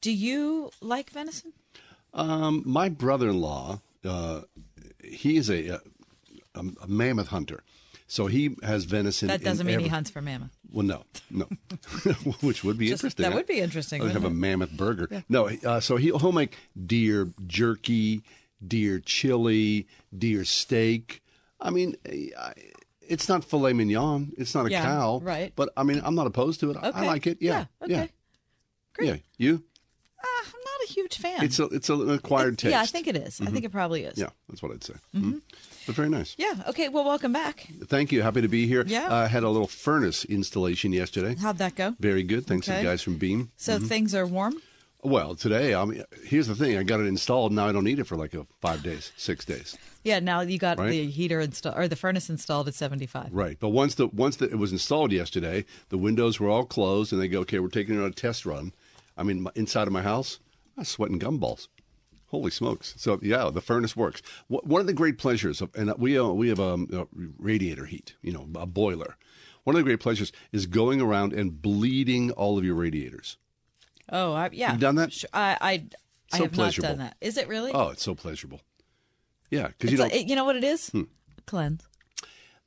Do you like venison? Um, my brother-in-law, uh, he is a, a, a mammoth hunter, so he has venison. That doesn't mean every- he hunts for mammoth. Well, no, no, which would be Just- interesting. that would be interesting, I'd have a mammoth burger. No, uh, so he, he'll make deer jerky, deer chili, deer steak. I mean, I- it's not filet mignon. It's not a Yeah, cow, right. But I mean, I'm not opposed to it. I- I like it. Yeah, Yeah, okay. yeah. Great. Yeah, you? Uh, I'm not a huge fan. It's a it's an acquired It- taste. Yeah, I think it is. I think it probably is. Yeah, that's what I'd say. Mhm. But very nice. Yeah. Okay. Well, welcome back. Thank you. Happy to be here. Yeah. uh, had a little furnace installation yesterday. How'd that go? Very good. Thanks to the guys from Beam. So things are warm. Well, today, I mean, here's the thing. I got it installed. Now I don't need it for like a five days, six days. Yeah. Now you got Right. the heater installed or the furnace installed at 75. Right. But once the once the, it was installed yesterday, the windows were all closed, and they go, okay, we're taking it on a test run. I mean, inside of my house, I was sweating gumballs. Holy smokes! So yeah, the furnace works. One of the great pleasures of, and we uh, we have um, uh, radiator heat, you know, a boiler. One of the great pleasures is going around and bleeding all of your radiators. Oh, I, yeah. You've done that? Sure, I I, I So have pleasurable. not done that. Is it really? Oh, it's so pleasurable. Yeah, because you know like- you know what it is? Hmm. Cleanse.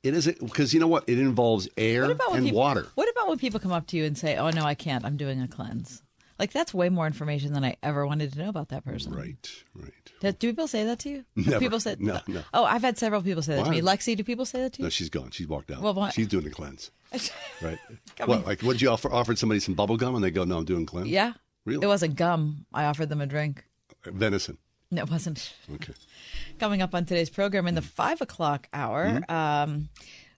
it is because you know what it involves air and people, water. What about when people come up to you and say, "Oh no, I can't. I'm doing a cleanse." Like that's way more information than I ever wanted to know about that person. Right, right. Do, do people say that to you? Never. People say No, no. Oh, I've had several people say that to me. Lexi, do people say that to you? No, she's gone. She's walked out. Well, why- she's doing a cleanse. Right. I what? mean- Like, what did you offer? Offered somebody some bubble gum, and they go, "No, I'm doing cleanse." yeah. Really? It wasn't gum. I offered them a drink. Uh, venison. No, it wasn't. Okay. Coming up on today's program in the hmm. five o'clock hour, hmm? um,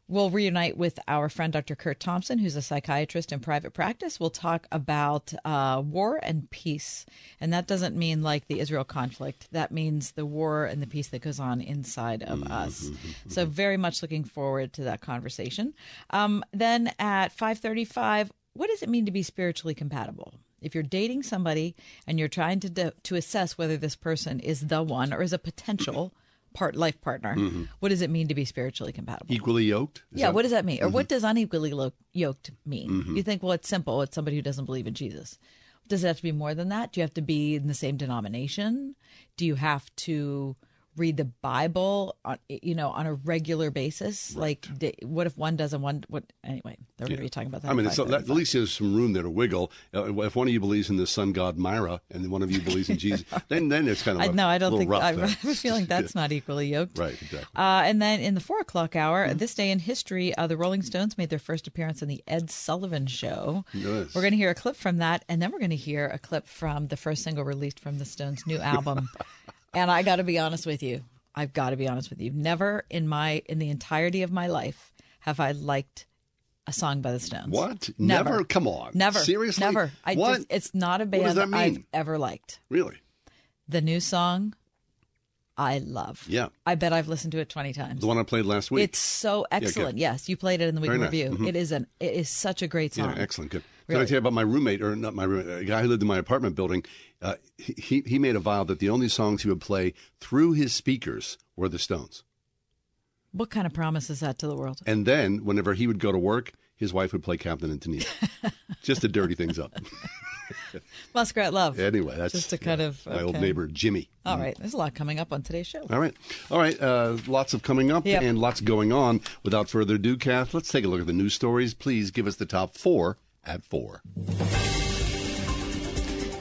we'll reunite with our friend Dr. Curt Thompson, who's a psychiatrist in private practice. We'll talk about uh, war and peace. And that doesn't mean like the Israel conflict, that means the war and the peace that goes on inside of us. So, very much looking forward to that conversation. Um, then at 535, what does it mean to be spiritually compatible? If you're dating somebody and you're trying to do, to assess whether this person is the one or is a potential part life partner, mm-hmm. what does it mean to be spiritually compatible? Equally yoked. Is yeah, that- what does that mean? Or what mm-hmm. does unequally lo- yoked mean? Mm-hmm. You think, well, it's simple. It's somebody who doesn't believe in Jesus. Does it have to be more than that? Do you have to be in the same denomination? Do you have to read the Bible on you know on a regular basis? Like, what if one doesn't? One what? Anyway, they're going to be talking about that. I mean, at it's, at least there's some room there to wiggle. Uh, if one of you believes in the sun god Myra, and one of you believes in Jesus, then then it's kind of I, a no, I don't think. I there. have a feeling that's not equally yoked. right. Exactly. Uh, and then in the four o'clock hour, Mm-hmm. this day in history, uh, the Rolling Stones made their first appearance on the Ed Sullivan Show. Yes. We're going to hear a clip from that, and then we're going to hear a clip from the first single released from the Stones' new album. and I got to be honest with you. I've got to be honest with you. Never in my in the entirety of my life have I liked a song by the Stones. What? Never. Never? Come on. Never. Seriously? Never. I What? Just, it's not a band? I've ever liked. Really? The new song, I love. Yeah. I bet I've listened to it twenty times. The one I played last week. It's so excellent. good. Yes, you played it in the week Very nice. review. Mhm. It is an it is such a great song. Yeah, excellent. Good. Can I tell you about my roommate, or not my roommate, a guy who lived in my apartment building? Uh, he he made a vow that the only songs he would play through his speakers were the Stones. What kind of promise is that to the world? And then, whenever he would go to work, his wife would play Captain and Tennille, just to dirty things up. Muskrat Love. Anyway, that's just to kind yeah, of my old neighbor Jimmy. All right, there's a lot coming up on today's show. All right, all right. Uh, lots of coming up Yep. and lots going on. Without further ado, Kath, let's take a look at the news stories. Please give us the top four at four.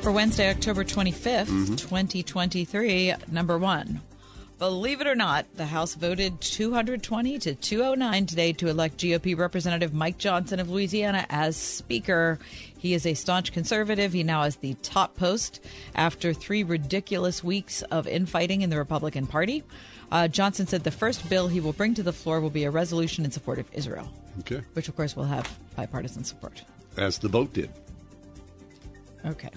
For Wednesday, October 25th, Mm-hmm. 2023, number one. Believe it or not, the House voted 220 to 209 today to elect GOP Representative Mike Johnson of Louisiana as Speaker. He is a staunch conservative. He now has the top post after three ridiculous weeks of infighting in the Republican Party. Uh, Johnson said the first bill he will bring to the floor will be a resolution in support of Israel, Okay, which, of course, will have bipartisan support. as the vote did. Okay.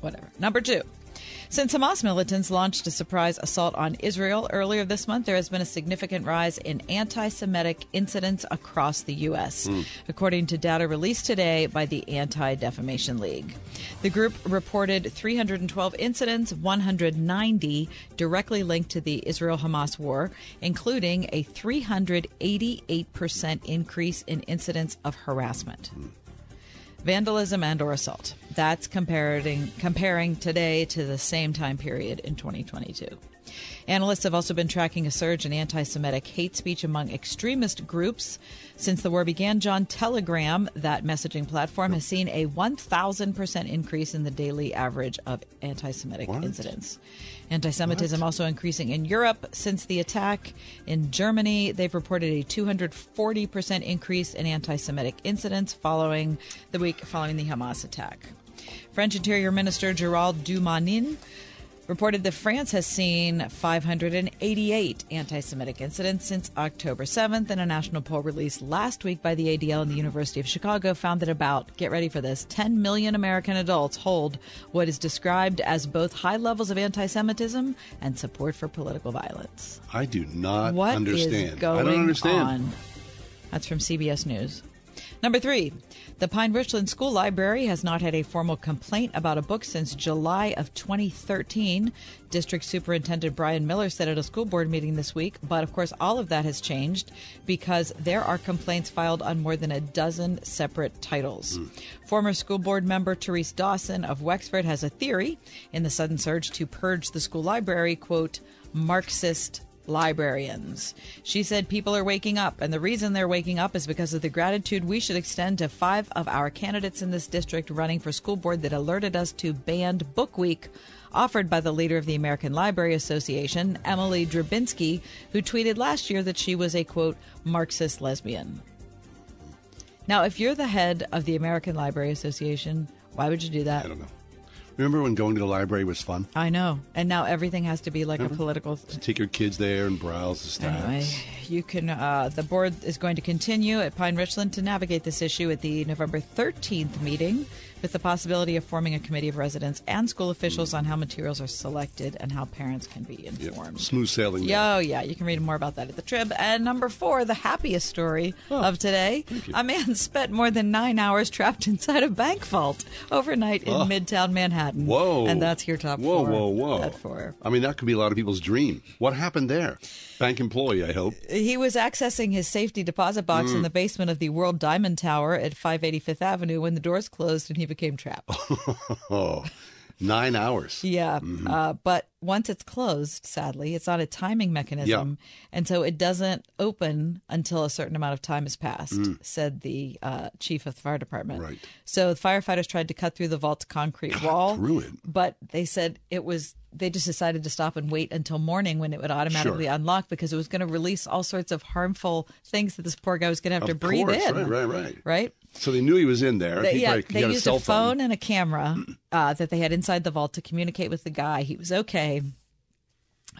whatever. Number two. Since Hamas militants launched a surprise assault on Israel earlier this month, there has been a significant rise in anti Semitic incidents across the U.S., hmm. according to data released today by the Anti Defamation League. The group reported 312 incidents, 190 directly linked to the Israel Hamas war, including a 388% increase in incidents of harassment hmm. Vandalism and or assault. That's comparing comparing today to the same time period in 2022. Analysts have also been tracking a surge in anti-Semitic hate speech among extremist groups since the war began. John Telegram, that messaging platform, has seen a 1,000% increase in the daily average of anti-Semitic What? incidents. Anti-Semitism also increasing in Europe since the attack. In Germany, they've reported a 240% increase in anti-Semitic incidents following the week following the Hamas attack. French Interior Minister Gerald Darmanin reported that France has seen 588 anti Semitic incidents since October 7th, and a national poll released last week by the ADL and the University of Chicago found that about, get ready for this, 10 million American adults hold what is described as both high levels of anti Semitism and support for political violence. I do not What is understand. going I don't understand. on? That's from CBS News. Number three, the Pine Richland School Library has not had a formal complaint about a book since July of 2013. District Superintendent Brian Miller said at a school board meeting this week. But of course, all of that has changed because there are complaints filed on more than a dozen separate titles. Hmm. Former school board member Therese Dawson of Wexford has a theory in the sudden surge to purge the school library, quote, Marxist librarians. She said people are waking up, and the reason they're waking up is because of the gratitude we should extend to five of our candidates in this district running for school board that alerted us to banned Book Week. Offered by the leader of the American Library Association, Emily Drabinski, who tweeted last year that she was a quote, Marxist lesbian. Now, if you're the head of the American Library Association, why would you do that? I don't know. Remember when going to the library was fun? I know. And now everything has to be like a political thing. Take your kids there and browse the stacks. Anyway, you can. Uh, the board is going to continue at Pine Richland to navigate this issue at the November 13th meeting, with the possibility of forming a committee of residents and school officials on how materials are selected and how parents can be Yep. informed. Smooth sailing. Yeah, oh, yeah. You can read more about that at the Trib. And number four, the happiest story Oh, of today. A man spent more than nine hours trapped inside a bank vault overnight in Midtown Manhattan. Whoa. And that's your top whoa, four. Whoa, whoa, At four. I mean, that could be a lot of people's dream. What happened there? Bank employee, I hope. He was accessing his safety deposit box Mm. in the basement of the World Diamond Tower at 585th Avenue when the doors closed and he became trapped. Oh, nine hours. yeah. Mm-hmm. Uh, but once it's closed, sadly, it's on a timing mechanism. And so it doesn't open until a certain amount of time has passed, said the uh, chief of the fire department. Mm. Right. So the firefighters tried to cut through the vault's concrete wall. through it. But they said it was. They just decided to stop and wait until morning when it would automatically Sure. unlock because it was going to release all sorts of harmful things that this poor guy was going to have to breathe course, in. right, right, right. Right? So they knew he was in there. They, he yeah, they had used cell a phone and a camera uh, that they had inside the vault to communicate with the guy. He was okay.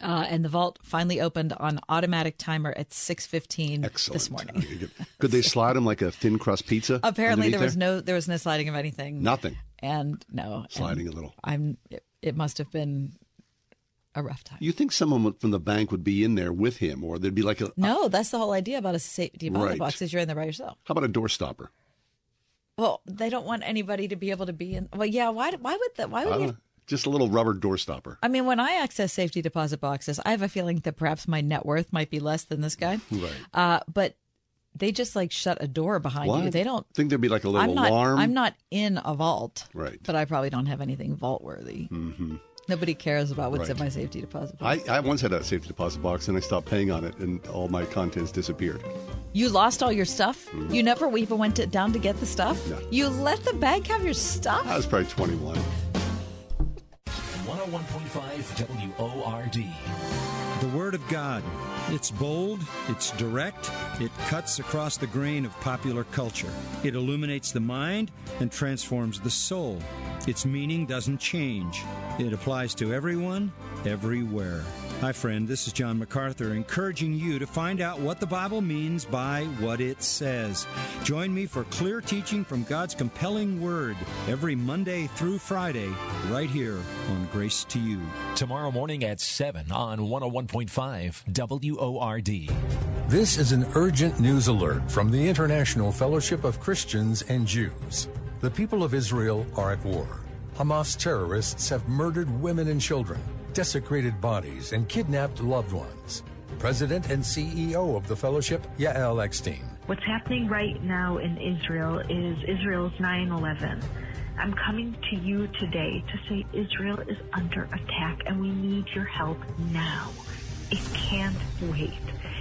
Uh, and the vault finally opened on automatic timer at 6.15 this morning. Could they slide him like a thin crust pizza? Apparently there was no there was no sliding of anything. Nothing. And no. and Sliding a little. I'm it, it must have been a rough time. You think someone from the bank would be in there with him, or there'd be like a no, that's the whole idea about a safety deposit Right. box is you're in there by yourself. how about a door stopper? Well, they don't want anybody to be able to be in. Well, yeah. Why? Why would that? Why would you? know. Just a little rubber door stopper. I mean, when I access safety deposit boxes, I have a feeling that perhaps my net worth might be less than this guy. Right. Uh, but they just like shut a door behind you. They don't. think there'd be like a little I'm not. alarm. I'm not in a vault. Right. But I probably don't have anything vault worthy. Mm-hmm. Nobody cares about what's in my safety deposit box. I, I once had a safety deposit box and I stopped paying on it, and all my contents disappeared. you lost all your stuff. Mm-hmm. You never even went to, down to get the stuff. No. You let the bank have your stuff. I was probably 21. 101.5 WORD. The Word of God. It's bold, it's direct, it cuts across the grain of popular culture. It illuminates the mind and transforms the soul. Its meaning doesn't change. It applies to everyone, everywhere. Hi, friend. This is John MacArthur, encouraging you to find out what the Bible means by what it says. Join me for clear teaching from God's compelling Word every Monday through Friday, right here on Grace to You. Tomorrow morning at 7 on 101.5 WORD. This is an urgent news alert from the International Fellowship of Christians and Jews. The people of Israel are at war. Hamas terrorists have murdered women and children, desecrated bodies, and kidnapped loved ones. President and CEO of the fellowship, Yael Eckstein. What's happening right now in Israel is Israel's 9 11. I'm coming to you today to say Israel is under attack and we need your help now. It can't wait.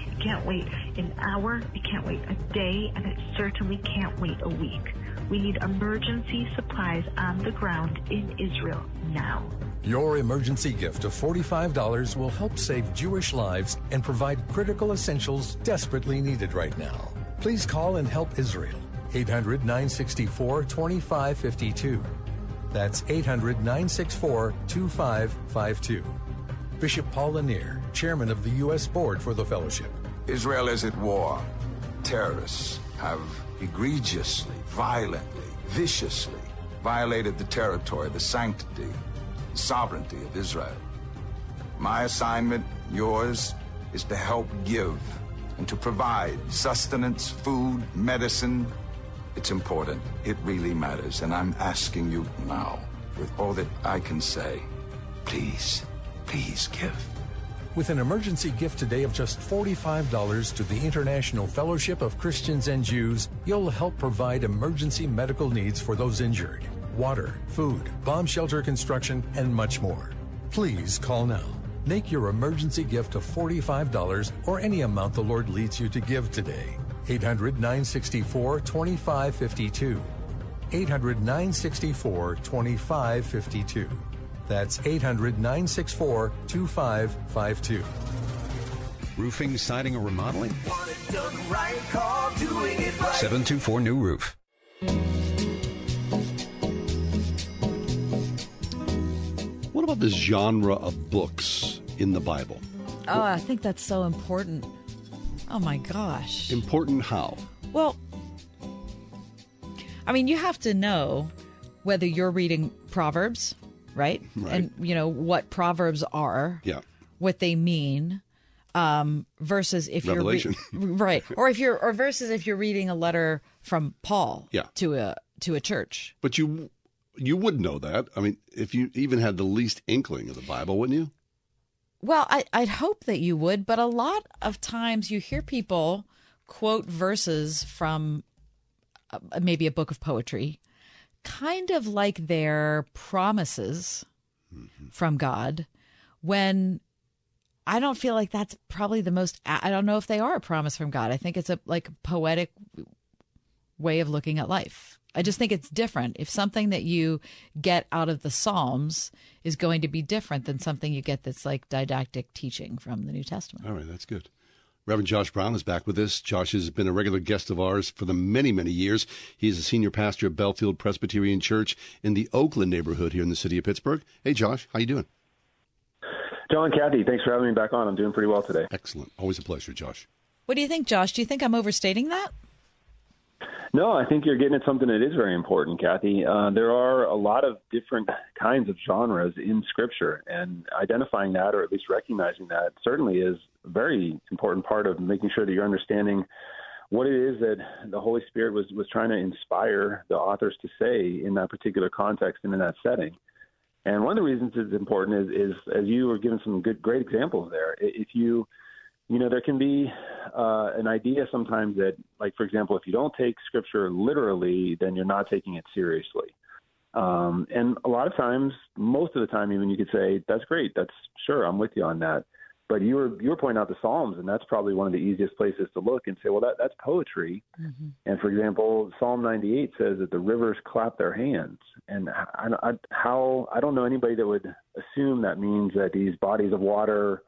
It can't wait an hour, it can't wait a day, and it certainly can't wait a week. We need emergency supplies on the ground in Israel now. Your emergency gift of $45 will help save Jewish lives and provide critical essentials desperately needed right now. Please call and help Israel. 800 964 2552. That's 800 964 2552. Bishop Paul Lanier, chairman of the U.S. Board for the Fellowship. Israel is at war. Terrorists have egregiously, violently, viciously violated the territory, the sanctity, the sovereignty of Israel. My assignment, yours, is to help give and to provide sustenance, food, medicine. It's important. It really matters. And I'm asking you now, with all that I can say, please, please give. With an emergency gift today of just $45 to the International Fellowship of Christians and Jews, you'll help provide emergency medical needs for those injured water, food, bomb shelter construction, and much more. Please call now. Make your emergency gift of $45 or any amount the Lord leads you to give today. 800 964 2552. 800 964 2552. That's 800 964 2552. Roofing, siding, or remodeling? Want it done right, call doing it right. 724 New Roof. What about the genre of books in the Bible? Oh, I think that's so important. Oh my gosh. Important how? Well, I mean, you have to know whether you're reading Proverbs, right? Right. And, you know, what Proverbs are, Yeah. what they mean, um, versus if Revelation. you're. Re- right. Or if you're, or versus if you're reading a letter from Paul Yeah. to a, to a church. But you you would know that. I mean, if you even had the least inkling of the Bible, wouldn't you? Well, I, I'd hope that you would, but a lot of times you hear people quote verses from uh, maybe a book of poetry, kind of like their promises from God, when I don't feel like that's probably the most. I don't know if they are a promise from God. I think it's a like poetic way of looking at life. I just think it's different. If something that you get out of the Psalms is going to be different than something you get that's like didactic teaching from the New Testament. All right, that's good. Reverend Josh Brown is back with us. Josh has been a regular guest of ours for the many, many years. He's a senior pastor at Bellefield Presbyterian Church in the Oakland neighborhood here in the city of Pittsburgh. Hey, Josh, how you doing? John, Kathy, thanks for having me back on. I'm doing pretty well today. Excellent. Always a pleasure, Josh. What do you think, Josh? Do you think I'm overstating that? No, I think you're getting at something that is very important, Kathy. Uh, there are a lot of different kinds of genres in Scripture, and identifying that, or at least recognizing that, certainly is a very important part of making sure that you're understanding what it is that the Holy Spirit was was trying to inspire the authors to say in that particular context and in that setting. And one of the reasons it's important is, is as you were giving some good, great examples there. If you you know, there can be uh, an idea sometimes that, like, for example, if you don't take scripture literally, then you're not taking it seriously. Um, and a lot of times, most of the time, even you could say, that's great. That's sure, I'm with you on that. But you were you were pointing out the Psalms, and that's probably one of the easiest places to look and say, well, that that's poetry. Mm-hmm. And for example, Psalm 98 says that the rivers clap their hands, and I, I, how I don't know anybody that would assume that means that these bodies of water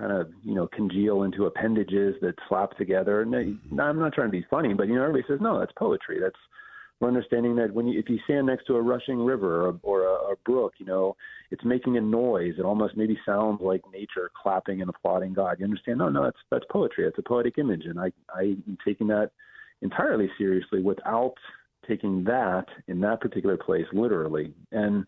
kind of you know congeal into appendages that slap together. And they, mm-hmm. I'm not trying to be funny, but you know everybody says no, that's poetry. That's We're understanding that when you, if you stand next to a rushing river or, or a, a brook, you know, it's making a noise. It almost maybe sounds like nature clapping and applauding God. You understand? No, no, that's that's poetry. It's a poetic image, and I I'm taking that entirely seriously without taking that in that particular place literally. And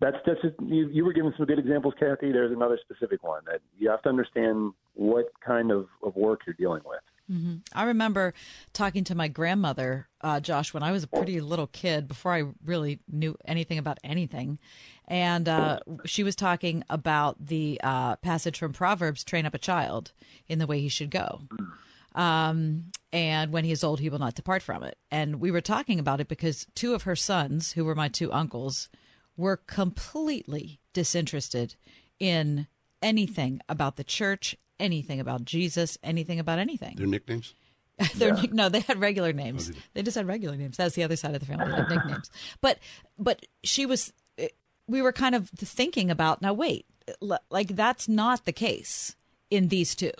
that's that's just, you, you were giving some good examples, Kathy. There's another specific one that you have to understand what kind of, of work you're dealing with. Mm-hmm. I remember talking to my grandmother, uh, Josh, when I was a pretty little kid, before I really knew anything about anything. And uh, she was talking about the uh, passage from Proverbs train up a child in the way he should go. Um, and when he is old, he will not depart from it. And we were talking about it because two of her sons, who were my two uncles, were completely disinterested in anything about the church, anything about Jesus, anything about anything. Their nicknames? Their nick no, they had regular names. Oh, they just had regular names. That's the other side of the family. They had nicknames. But but she was. Eh, we were kind of thinking about now. Wait, like that's not the case in these two.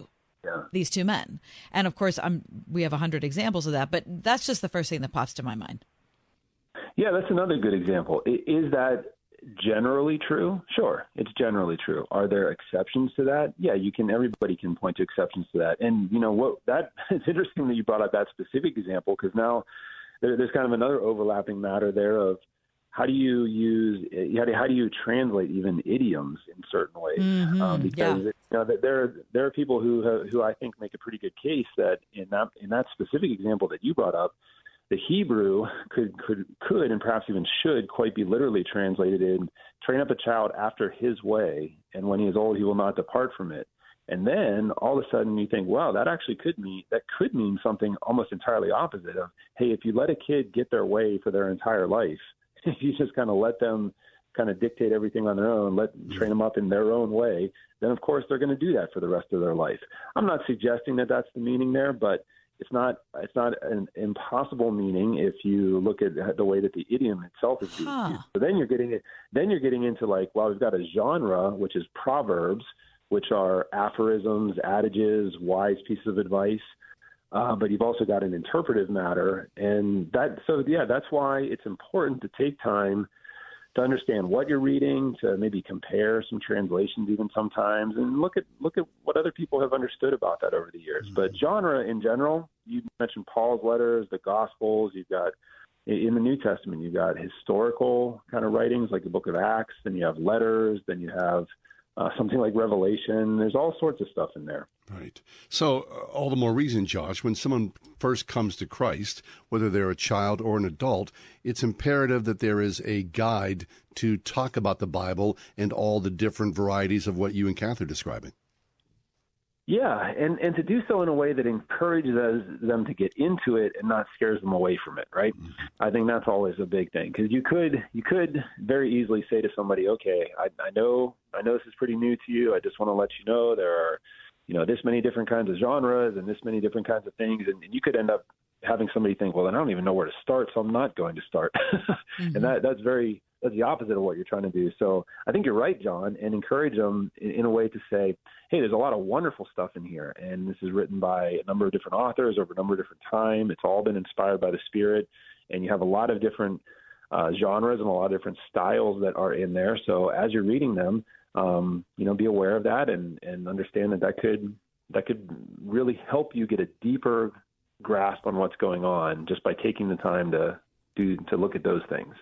Yeah. These two men, and of course, I'm. We have a hundred examples of that, but that's just the first thing that pops to my mind. Yeah, that's another good example. Is that generally true? Sure, it's generally true. Are there exceptions to that? Yeah, you can. Everybody can point to exceptions to that. And you know what? That it's interesting that you brought up that specific example because now there, there's kind of another overlapping matter there of how do you use how do, how do you translate even idioms in certain ways? Mhm, um, because yeah. you know, there there are people who who I think make a pretty good case that in that in that specific example that you brought up, the Hebrew could could could and perhaps even should quite be literally translated in train up a child after his way, and when he is old, he will not depart from it. And then all of a sudden you think, wow, that actually could mean that could mean something almost entirely opposite of, hey, if you let a kid get their way for their entire life, if you just kind of let them kind of dictate everything on their own, let mm-hmm. train them up in their own way, then of course they're going to do that for the rest of their life. I'm not suggesting that that's the meaning there, but it's not it's not an impossible meaning if you look at the way that the idiom itself is Huh. used. So then you're getting it. Then you're getting into like, well, we've got a genre which is proverbs, which are aphorisms, adages, wise pieces of advice. Uh, but you've also got an interpretive matter, and that. So yeah, that's why it's important to take time to understand what you're reading, to maybe compare some translations even sometimes, and look at look at what other people have understood about that over the years. Mm-hmm. But genre in general, you mentioned Paul's letters, the Gospels. You've got in the New Testament, you've got historical kind of writings like the Book of Acts. Then you have letters. Then you have uh, something like Revelation. There's all sorts of stuff in there. Right. So, uh, all the more reason, Josh, when someone first comes to Christ, whether they're a child or an adult, it's imperative that there is a guide to talk about the Bible and all the different varieties of what you and Kath are describing. Yeah, and and to do so in a way that encourages them to get into it and not scares them away from it, right? Mm-hmm. I think that's always a big thing because you could you could very easily say to somebody, okay, I, I know I know this is pretty new to you. I just want to let you know there are you know this many different kinds of genres and this many different kinds of things, and, and you could end up having somebody think, well, then I don't even know where to start, so I'm not going to start, and mm-hmm. that that's very that's the opposite of what you're trying to do. So I think you're right, John, and encourage them in, in a way to say, hey, there's a lot of wonderful stuff in here, and this is written by a number of different authors over a number of different time. It's all been inspired by the Spirit, and you have a lot of different uh, genres and a lot of different styles that are in there. So as you're reading them, um, you know, be aware of that and and understand that that could that could really help you get a deeper grasp on what's going on just by taking the time to do to look at those things.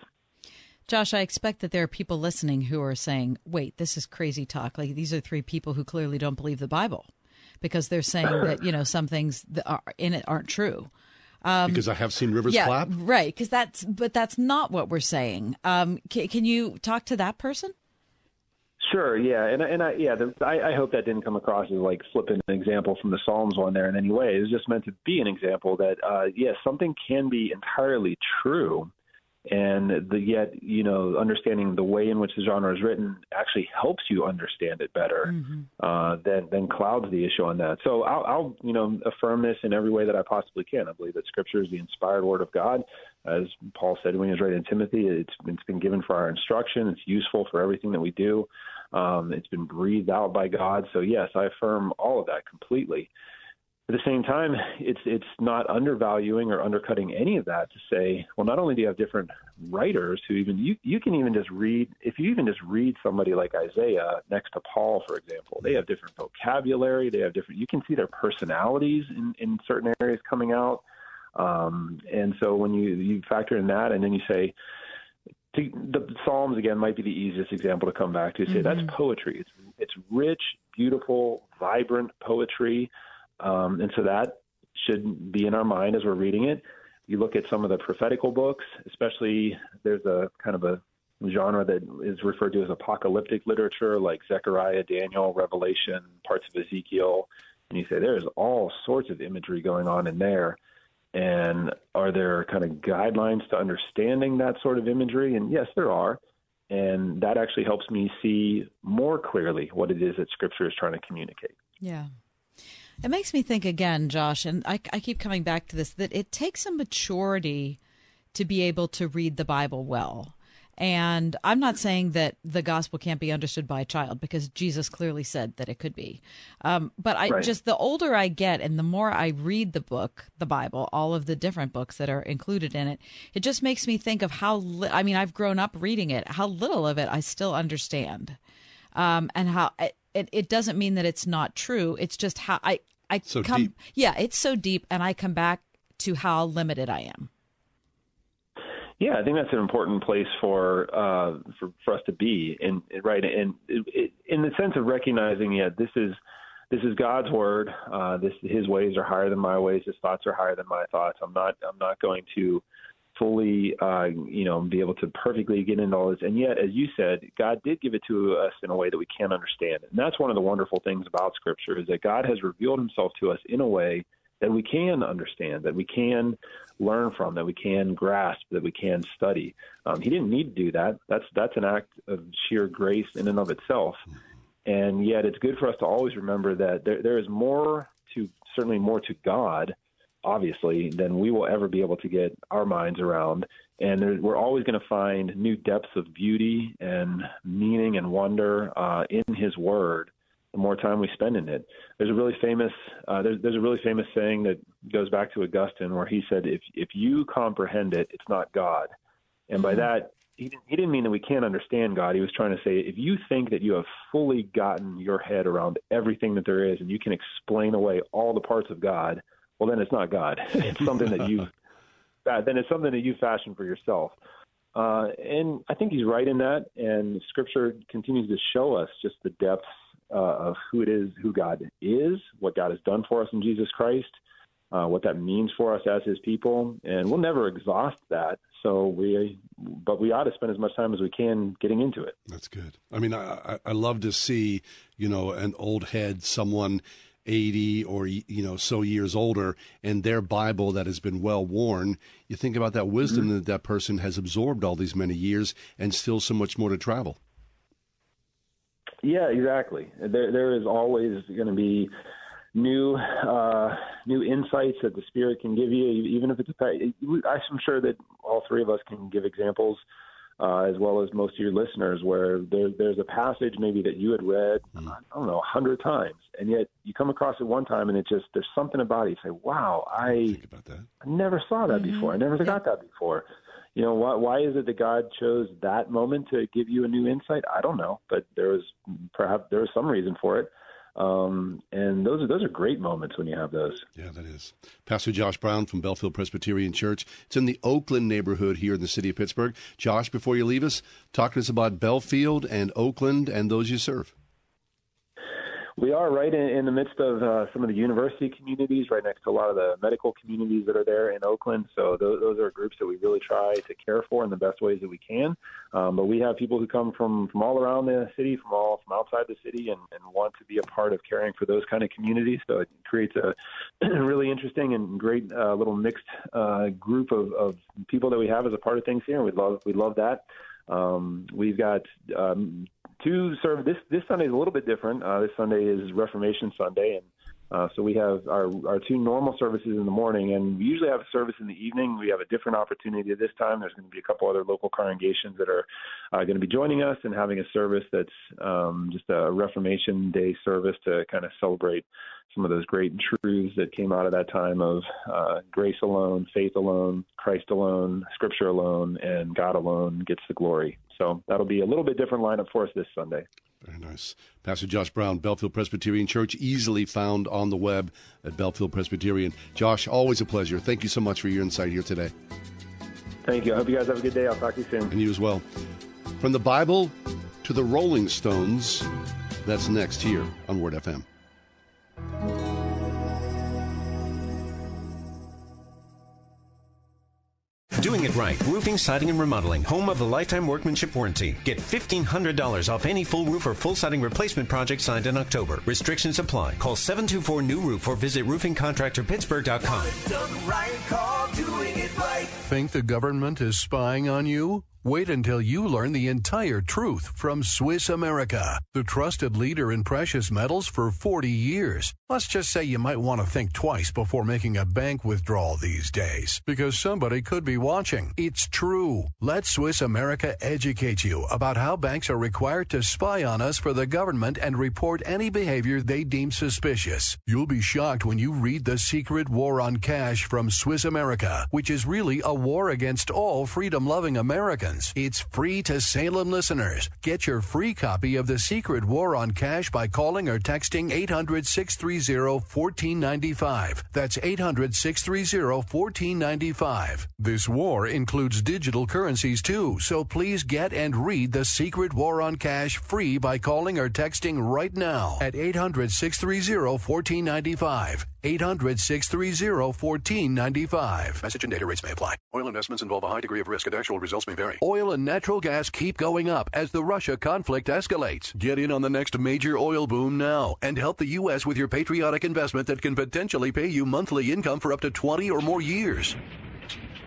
Josh, I expect that there are people listening who are saying, wait, this is crazy talk. Like these are three people who clearly don't believe the Bible because they're saying that, you know, some things that are in it aren't true. Um, because I have seen rivers yeah, clap. right. Because that's, but that's not what we're saying. Um, can, can you talk to that person? Sure, yeah, and and I yeah, the, I, I hope that didn't come across as like flipping an example from the Psalms on there in any way. It was just meant to be an example that uh, yes, something can be entirely true, and the yet you know understanding the way in which the genre is written actually helps you understand it better uh, than than clouds the issue on that. So I'll, I'll you know affirm this in every way that I possibly can. I believe that Scripture is the inspired Word of God, as Paul said when he was writing Timothy. It's it's been given for our instruction. It's useful for everything that we do. Um, it's been breathed out by God. So yes, I affirm all of that completely. At the same time, it's it's not undervaluing or undercutting any of that to say, well, not only do you have different writers who even you you can even just read if you even just read somebody like Isaiah next to Paul, for example, they have different vocabulary, they have different. You can see their personalities in in certain areas coming out, um, and so when you you factor in that, and then you say. To, the Psalms again might be the easiest example to come back to. Say mm-hmm. that's poetry. It's it's rich, beautiful, vibrant poetry um, and so that should be in our mind as we're reading it. You look at some of the prophetical books, especially there's a kind of a genre that is referred to as apocalyptic literature, like Zechariah, Daniel, Revelation, parts of Ezekiel. And you say there's all sorts of imagery going on in there. And are there kind of guidelines to understanding that sort of imagery? And yes, there are. And that actually helps me see more clearly what it is that Scripture is trying to communicate. Yeah. It makes me think again, Josh, and I, I keep coming back to this that it takes a maturity to be able to read the Bible well. And I'm not saying that the gospel can't be understood by a child because Jesus clearly said that it could be. Um, but I right. just, the older I get and the more I read the book, the Bible, all of the different books that are included in it, it just makes me think of how, li- I mean, I've grown up reading it, how little of it I still understand. Um, and how it, it doesn't mean that it's not true. It's just how I I so come deep. yeah, it's so deep and I come back to how limited I am. Yeah, I think that's an important place for uh, for, for us to be, and right, and in the sense of recognizing, yeah, this is this is God's word. Uh, this His ways are higher than my ways. His thoughts are higher than my thoughts. I'm not I'm not going to fully, uh, you know, be able to perfectly get into all this. And yet, as you said, God did give it to us in a way that we can't understand. And that's one of the wonderful things about Scripture is that God has revealed Himself to us in a way that we can understand, that we can learn from, that we can grasp, that we can study. Um, he didn't need to do that. That's that's an act of sheer grace in and of itself. And yet, it's good for us to always remember that there, there is more to certainly more to God obviously, than we will ever be able to get our minds around. And there, we're always going to find new depths of beauty and meaning and wonder uh, in His Word. The more time we spend in it, there's a really famous uh, there's, there's a really famous saying that goes back to Augustine, where he said, "If if you comprehend it, it's not God." And by mm-hmm. that, he didn't, he didn't mean that we can't understand God. He was trying to say if you think that you have fully gotten your head around everything that there is and you can explain away all the parts of God, well, then it's not God. it's something that you then it's something that you fashion for yourself. Uh, and I think he's right in that. And Scripture continues to show us just the depths uh, of who it is, who God is, what God has done for us in Jesus Christ, uh, what that means for us as His people. And we'll never exhaust that. So we, but we ought to spend as much time as we can getting into it. That's good. I mean, I, I love to see, you know, an old head, someone 80 or you know so years older and their bible that has been well worn you think about that wisdom mm-hmm. that that person has absorbed all these many years and still so much more to travel yeah exactly there there is always going to be new uh, new insights that the spirit can give you even if it's a i'm sure that all three of us can give examples uh, as well as most of your listeners, where there, there's a passage maybe that you had read, mm. I don't know, a hundred times, and yet you come across it one time, and it just there's something about it. You say, "Wow, I, I never saw that mm-hmm. before. I never got that before." You know, why, why is it that God chose that moment to give you a new insight? I don't know, but there was perhaps there was some reason for it. Um, and those are those are great moments when you have those. Yeah, that is. Pastor Josh Brown from Bellefield Presbyterian Church. It's in the Oakland neighborhood here in the city of Pittsburgh. Josh, before you leave us, talk to us about Bellefield and Oakland and those you serve. We are right in, in the midst of uh, some of the university communities, right next to a lot of the medical communities that are there in Oakland. So those, those are groups that we really try to care for in the best ways that we can. Um, but we have people who come from from all around the city, from all from outside the city, and, and want to be a part of caring for those kind of communities. So it creates a really interesting and great uh, little mixed uh, group of, of people that we have as a part of things here. We love we love that. Um, we've got um, two serve this this Sunday is a little bit different. Uh, this Sunday is Reformation Sunday, and Uh, so we have our our two normal services in the morning, and we usually have a service in the evening. We have a different opportunity this time. There's going to be a couple other local congregations that are uh, going to be joining us and having a service that's um, just a Reformation Day service to kind of celebrate some of those great truths that came out of that time of uh, grace alone, faith alone, Christ alone, Scripture alone, and God alone gets the glory. So that'll be a little bit different lineup for us this Sunday. Very nice. Pastor Josh Brown, Bellefield Presbyterian Church, easily found on the web at Bellefield Presbyterian. Josh, always a pleasure. Thank you so much for your insight here today. Thank you. I hope you guys have a good day. I'll talk to you soon. And you as well. From the Bible to the Rolling Stones, that's next here on Word FM. Doing it right. Roofing, siding, and remodeling. Home of the lifetime workmanship warranty. Get $1,500 off any full roof or full siding replacement project signed in October. Restrictions apply. Call 724 New Roof or visit roofingcontractorpittsburgh.com. Right, right. Think the government is spying on you? Wait until you learn the entire truth from Swiss America, the trusted leader in precious metals for 40 years. Let's just say you might want to think twice before making a bank withdrawal these days, because somebody could be watching. It's true. Let Swiss America educate you about how banks are required to spy on us for the government and report any behavior they deem suspicious. You'll be shocked when you read The Secret War on Cash from Swiss America, which is really a war against all freedom loving Americans. It's free to Salem listeners. Get your free copy of The Secret War on Cash by calling or texting 800 630 1495. That's 800 630 1495. This war includes digital currencies too, so please get and read The Secret War on Cash free by calling or texting right now at 800 630 1495. 800 630 1495. Message and data rates may apply. Oil investments involve a high degree of risk and actual results may vary. Oil and natural gas keep going up as the Russia conflict escalates. Get in on the next major oil boom now and help the U.S. with your patriotic investment that can potentially pay you monthly income for up to 20 or more years.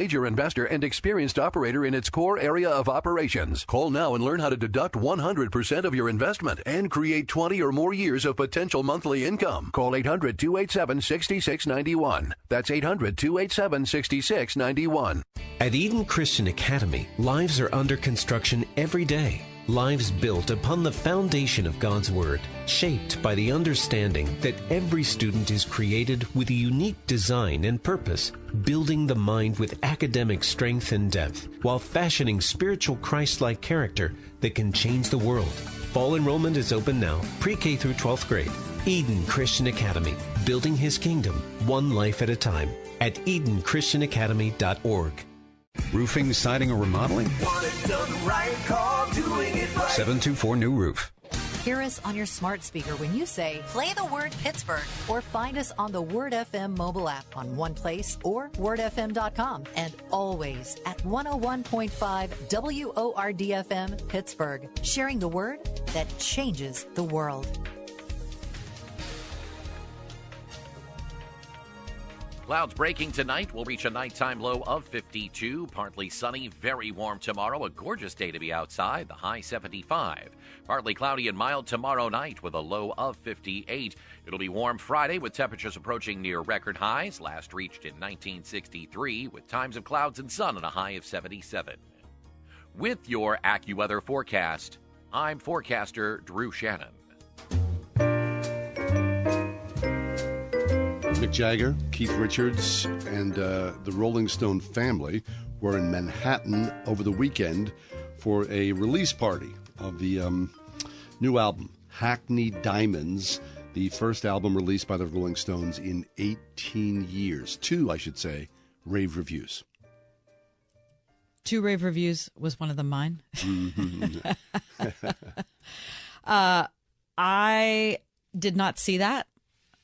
major investor and experienced operator in its core area of operations. Call now and learn how to deduct 100% of your investment and create 20 or more years of potential monthly income. Call 800 287 6691. That's 800 287 6691. At Eden Christian Academy, lives are under construction every day. Lives built upon the foundation of God's Word, shaped by the understanding that every student is created with a unique design and purpose, building the mind with academic strength and depth, while fashioning spiritual Christ like character that can change the world. Fall enrollment is open now, pre K through 12th grade. Eden Christian Academy, building his kingdom, one life at a time, at EdenChristianAcademy.org. Roofing, siding, or remodeling? 724 New Roof. Hear us on your smart speaker when you say, play the word Pittsburgh, or find us on the Word FM mobile app on One Place or wordfm.com, and always at 101.5 WORDFM Pittsburgh, sharing the word that changes the world. Clouds breaking tonight. We'll reach a nighttime low of 52. Partly sunny, very warm tomorrow. A gorgeous day to be outside. The high 75. Partly cloudy and mild tomorrow night with a low of 58. It'll be warm Friday with temperatures approaching near record highs, last reached in 1963, with times of clouds and sun and a high of 77. With your AccuWeather forecast, I'm forecaster Drew Shannon. Mick Jagger, Keith Richards, and uh, the Rolling Stone family were in Manhattan over the weekend for a release party of the um, new album, Hackney Diamonds, the first album released by the Rolling Stones in 18 years. Two, I should say, rave reviews. Two rave reviews was one of them mine. Mm-hmm. uh, I did not see that.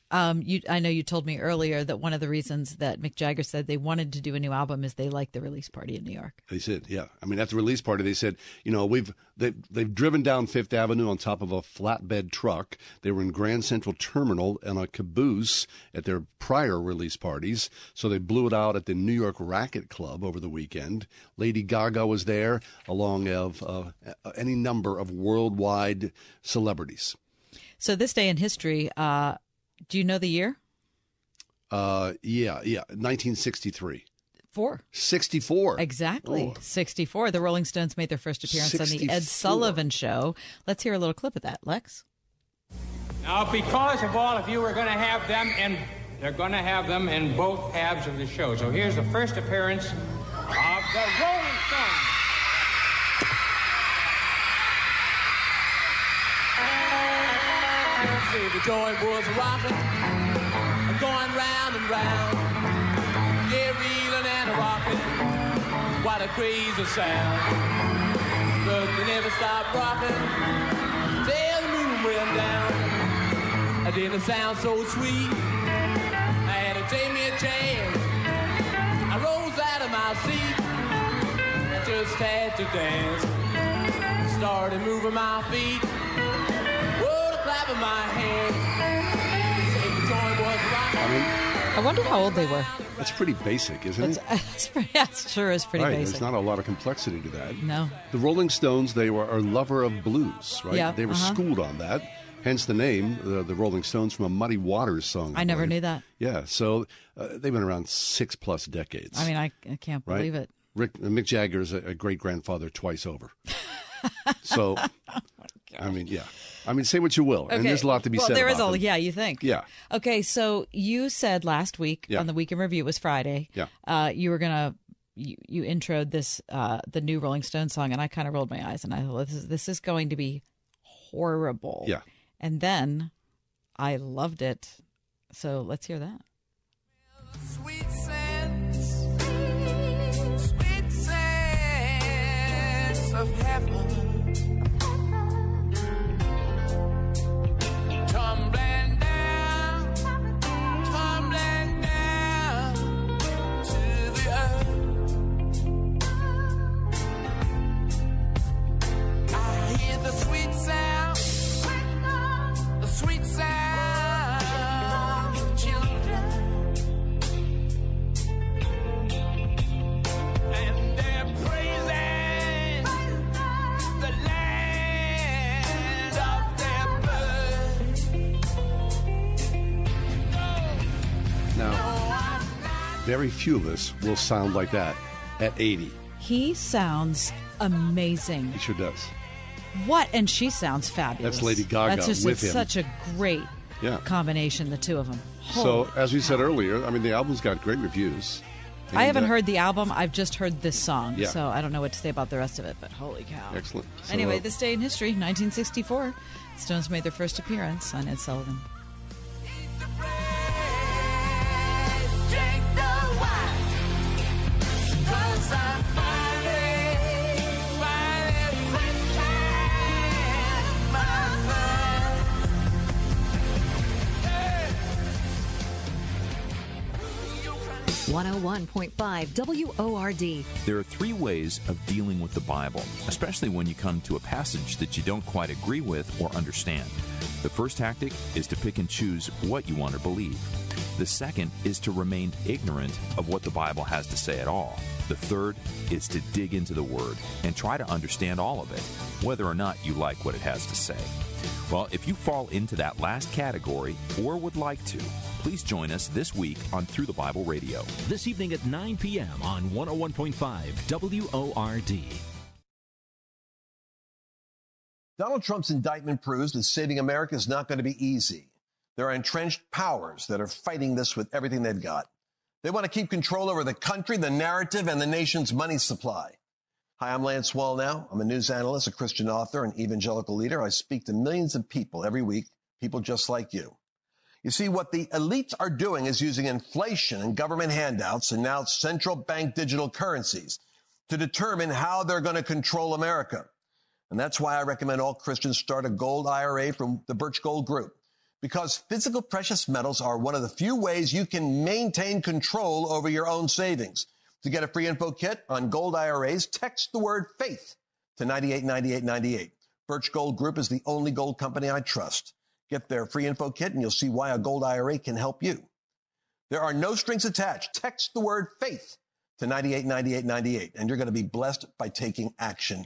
Um, you, I know you told me earlier that one of the reasons that Mick Jagger said they wanted to do a new album is they liked the release party in New York. They said, yeah. I mean, at the release party, they said, you know, we've they've, they've driven down Fifth Avenue on top of a flatbed truck. They were in Grand Central Terminal in a caboose at their prior release parties. So they blew it out at the New York Racket Club over the weekend. Lady Gaga was there, along of uh, any number of worldwide celebrities. So this day in history, uh, do you know the year? Uh, yeah, yeah, 1963. Four. 64. Exactly. Oh. 64. The Rolling Stones made their first appearance on the Ed Sullivan Show. Let's hear a little clip of that, Lex. Now, because of all of you, we're going to have them, and they're going to have them in both halves of the show. So here's the first appearance of the Rolling Stones. See, the joy was rocking, going round and round. Yeah, reeling and rocking. What a crazy sound. But they never stopped rocking till the moon went down. I didn't sound so sweet. I had to take me a chance. I rose out of my seat. I just had to dance. Started moving my feet. I mean, I wonder how old they were. that's pretty basic, isn't it? That's, that's pretty, sure is pretty right, basic. there's not a lot of complexity to that. No. The Rolling Stones, they were a lover of blues, right? Yeah, They were uh-huh. schooled on that. Hence the name, the, the Rolling Stones, from a Muddy Waters song. I never believe. knew that. Yeah, so uh, they've been around six plus decades. I mean, I, I can't right? believe it. Rick, uh, Mick Jagger is a, a great grandfather twice over. so, I mean, yeah. I mean, say what you will, and there's a lot to be well, said. there is about a them. yeah. You think? Yeah. Okay, so you said last week Yeah. on the weekend review it was Friday. Yeah. Uh, you were gonna you, you introed this uh the new Rolling Stone song, and I kind of rolled my eyes, and I thought this is this is going to be horrible. Yeah. And then I loved it. So let's hear that. Sweet sense, sweet sense of heaven. Very few of us will sound like that at 80. He sounds amazing. He sure does. What? And she sounds fabulous. That's Lady Gaga That's just with him. such a great Yeah. combination, the two of them. So, as we said earlier, I mean, the album's got great reviews. I haven't uh, heard the album. I've just heard this song, Yeah. so I don't know what to say about the rest of it. But holy cow! Excellent. So, anyway, uh, this day in history, 1964, Stones made their first appearance on Ed Sullivan. 101.5 WORD. There are three ways of dealing with the Bible, especially when you come to a passage that you don't quite agree with or understand. The first tactic is to pick and choose what you want to believe. The second is to remain ignorant of what the Bible has to say at all. The third is to dig into the Word and try to understand all of it, whether or not you like what it has to say. Well, if you fall into that last category or would like to, please join us this week on Through the Bible Radio. This evening at 9 p.m. on 101.5 WORD. Donald Trump's indictment proves that saving America is not going to be easy. There are entrenched powers that are fighting this with everything they've got. They want to keep control over the country, the narrative, and the nation's money supply. Hi, I'm Lance Wallnau. I'm a news analyst, a Christian author, an evangelical leader. I speak to millions of people every week, people just like you. You see, what the elites are doing is using inflation and government handouts and now central bank digital currencies to determine how they're going to control America. And that's why I recommend all Christians start a gold IRA from the Birch Gold Group. Because physical precious metals are one of the few ways you can maintain control over your own savings. To get a free info kit on gold IRAs, text the word faith to 989898. Birch Gold Group is the only gold company I trust. Get their free info kit and you'll see why a gold IRA can help you. There are no strings attached. Text the word faith to 989898 and you're going to be blessed by taking action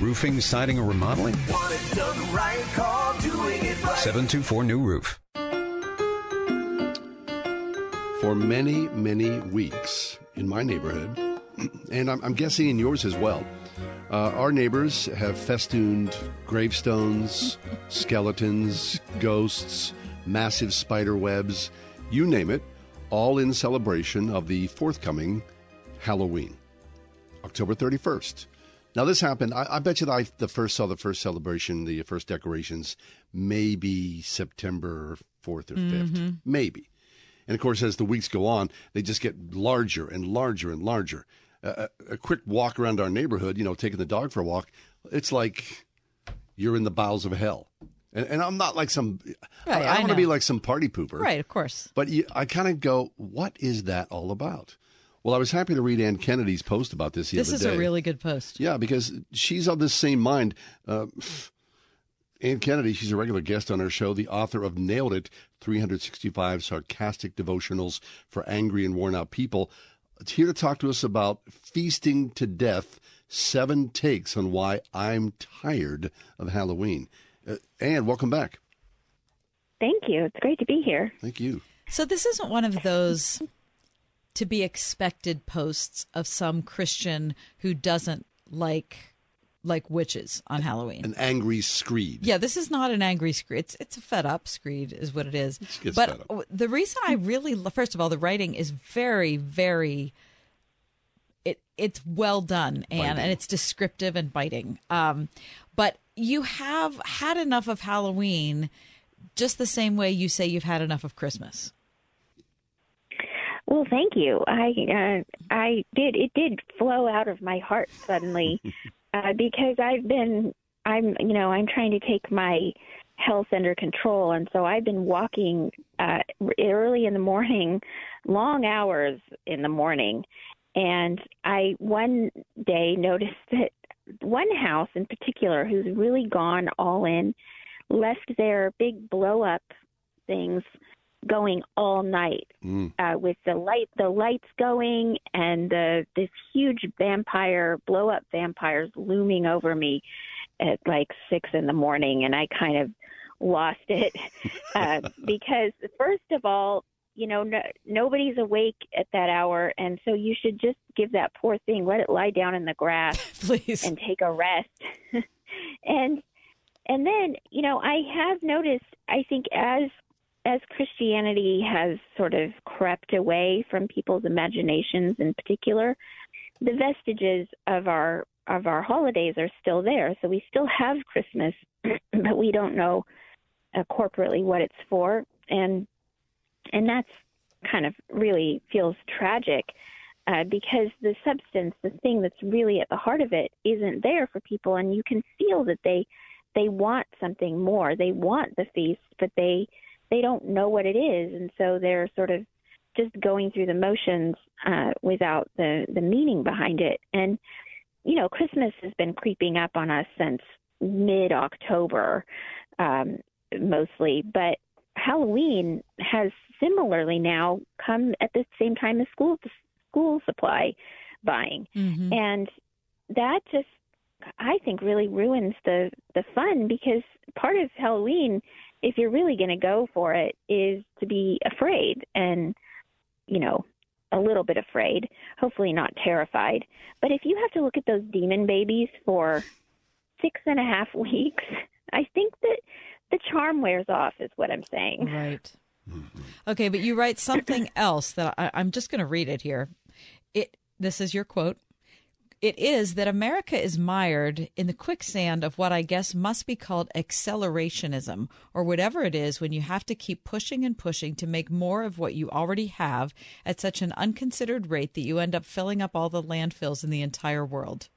Roofing, siding, or remodeling? Want it done right, call doing it right. 724 New Roof. For many, many weeks in my neighborhood, and I'm, I'm guessing in yours as well, uh, our neighbors have festooned gravestones, skeletons, ghosts, massive spider webs, you name it, all in celebration of the forthcoming Halloween, October 31st. Now, this happened, I, I bet you that I the first saw the first celebration, the first decorations, maybe September 4th or 5th. Mhm. Maybe. And of course, as the weeks go on, they just get larger and larger and larger. Uh, a, quick walk around our neighborhood, you know, taking the dog for a walk, it's like you're in the bowels of hell. And, and I'm not like some, Right, I, want to be like some party pooper. Right, of course. But you, I kind of go, what is that all about? Well, I was happy to read Anne Kennedy's post about this the This other is day. a really good post. Yeah, because she's of this same mind. Uh, Anne Kennedy, she's a regular guest on our show, the author of Nailed It 365 Sarcastic Devotionals for Angry and Worn Out People. It's here to talk to us about feasting to death seven takes on why I'm tired of Halloween. Uh, Anne, welcome back. Thank you. It's great to be here. Thank you. So this isn't one of those to be expected posts of some Christian who doesn't like like witches on Halloween. An angry screed. Yeah, this is not an angry screed. It's it's a fed up screed, is what it is. gets but the reason I really, first of all, the writing is very, very. It it's well done, and and it's descriptive and biting. Um, but you have had enough of Halloween, just the same way you say you've had enough of Christmas. Well, thank you. I uh, I did. It did flow out of my heart suddenly uh, because I've been. I'm you know I'm trying to take my health under control, and so I've been walking uh, early in the morning, long hours in the morning, and I one day noticed that one house in particular who's really gone all in left their big blow up things going all night uh, with the light the lights going and the this huge vampire blow up vampires looming over me at like six in the morning and I kind of lost it. Uh, because first of all you know no, nobody's awake at that hour and so you should just give that poor thing let it lie down in the grass please. and take a rest. And and then you know i have noticed i think as as christianity has sort of crept away from people's imaginations in particular the vestiges of our of our holidays are still there. So we still have christmas but we don't know uh, corporately what it's for. And and that's kind of really feels tragic uh, because the substance, the thing that's really at the heart of it, isn't there for people, and you can feel that they they want something more. They want the feast, but they they don't know what it is, and so they're sort of just going through the motions uh, without the the meaning behind it. And you know, Christmas has been creeping up on us since mid October, um, mostly, but Halloween has similarly now come at the same time as school school supply buying, Mm-hmm. and that just I think really ruins the the fun because part of Halloween, if you're really going to go for it, is to be afraid and you know a little bit afraid, hopefully not terrified. But if you have to look at those demon babies for six and a half weeks, I think that the charm wears off, is what I'm saying. Right. Mm-hmm. Okay, but you write something else that I, I'm just going to read it here. It this is your quote. It is that America is mired in the quicksand of what I guess must be called accelerationism, or whatever it is when you have to keep pushing and pushing to make more of what you already have at such an unconsidered rate that you end up filling up all the landfills in the entire world.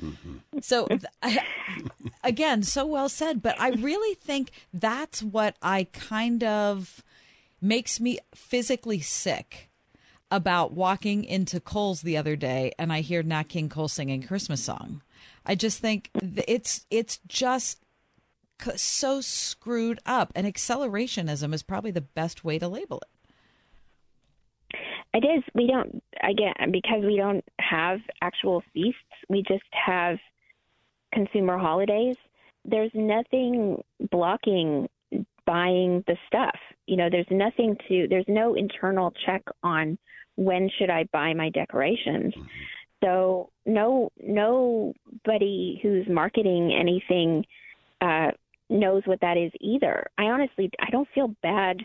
Mm-hmm. So, th- I, again, so well said. But I really think that's what I kind of makes me physically sick about walking into Kohl's the other day and I hear Nat King Cole singing Christmas song. I just think it's it's just so screwed up, and accelerationism is probably the best way to label it. It is. We don't again because we don't have actual feasts. We just have consumer holidays. There's nothing blocking buying the stuff. You know, there's nothing to. There's no internal check on when should I buy my decorations. So no nobody who's marketing anything uh, knows what that is either. I honestly I don't feel bad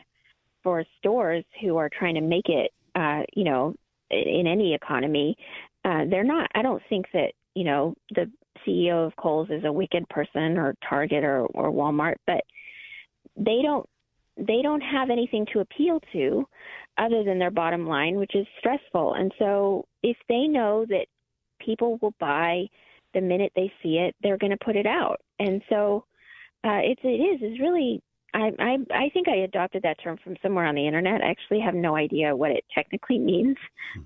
for stores who are trying to make it uh, you know, in any economy, uh, they're not. I don't think that you know the CEO of Kohl's is a wicked person or Target or, or Walmart, but they don't they don't have anything to appeal to other than their bottom line, which is stressful. And so if they know that people will buy the minute they see it, they're going to put it out. And so uh, it's it is is really I, I I think I adopted that term from somewhere on the internet. I actually have no idea what it technically means,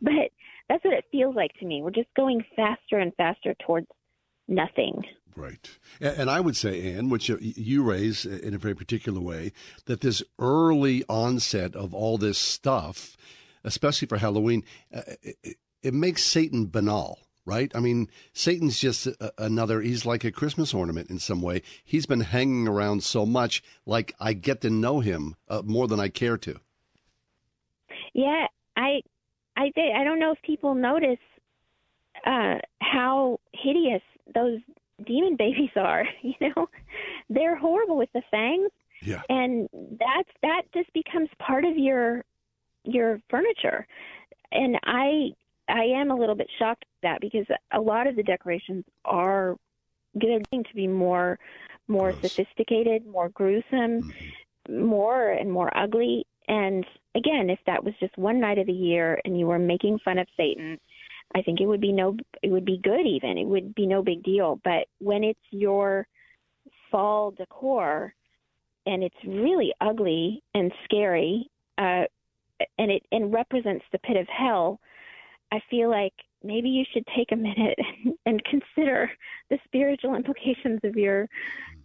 but that's what it feels like to me. We're just going faster and faster towards nothing. Right. And I would say, Anne, which you- raise in a very particular way, that this early onset of all this stuff, especially for Halloween, uh, it, it makes Satan banal, right? I mean, Satan's just a, another, he's like a Christmas ornament in some way. He's been hanging around so much, like I get to know him uh, more than I care to. Yeah, I I did. I don't know if people notice uh how hideous those demon babies are, you know. They're horrible with the fangs. Yeah. And that's that just becomes part of your your furniture. And I I am a little bit shocked at that because a lot of the decorations are going to be more more sophisticated, more gruesome, mm-hmm. more and more ugly. And again, if that was just one night of the year and you were making fun of Satan, I think it would be no it would be good even. It would be no big deal. But when it's your fall decor and it's really ugly and scary, uh and it and represents the pit of hell, I feel like maybe you should take a minute and consider the spiritual implications of your,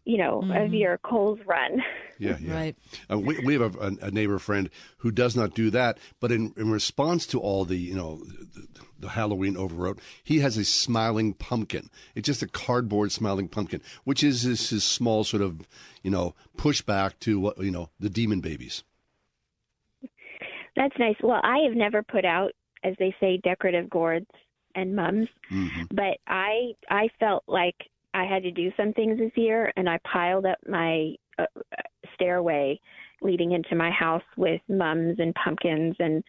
you know, of your Kohl's run. Yeah, yeah. Right. Uh, we, we have a, a neighbor friend who does not do that, but in, in response to all the, you know, the, the Halloween overwrote, he has a smiling pumpkin. It's just a cardboard smiling pumpkin, which is his, his small sort of, you know, pushback to what, you know, the demon babies. That's nice. Well, I have never put out, as they say, decorative gourds and mums, but I I felt like I had to do some things this year, and I piled up my uh, stairway leading into my house with mums and pumpkins and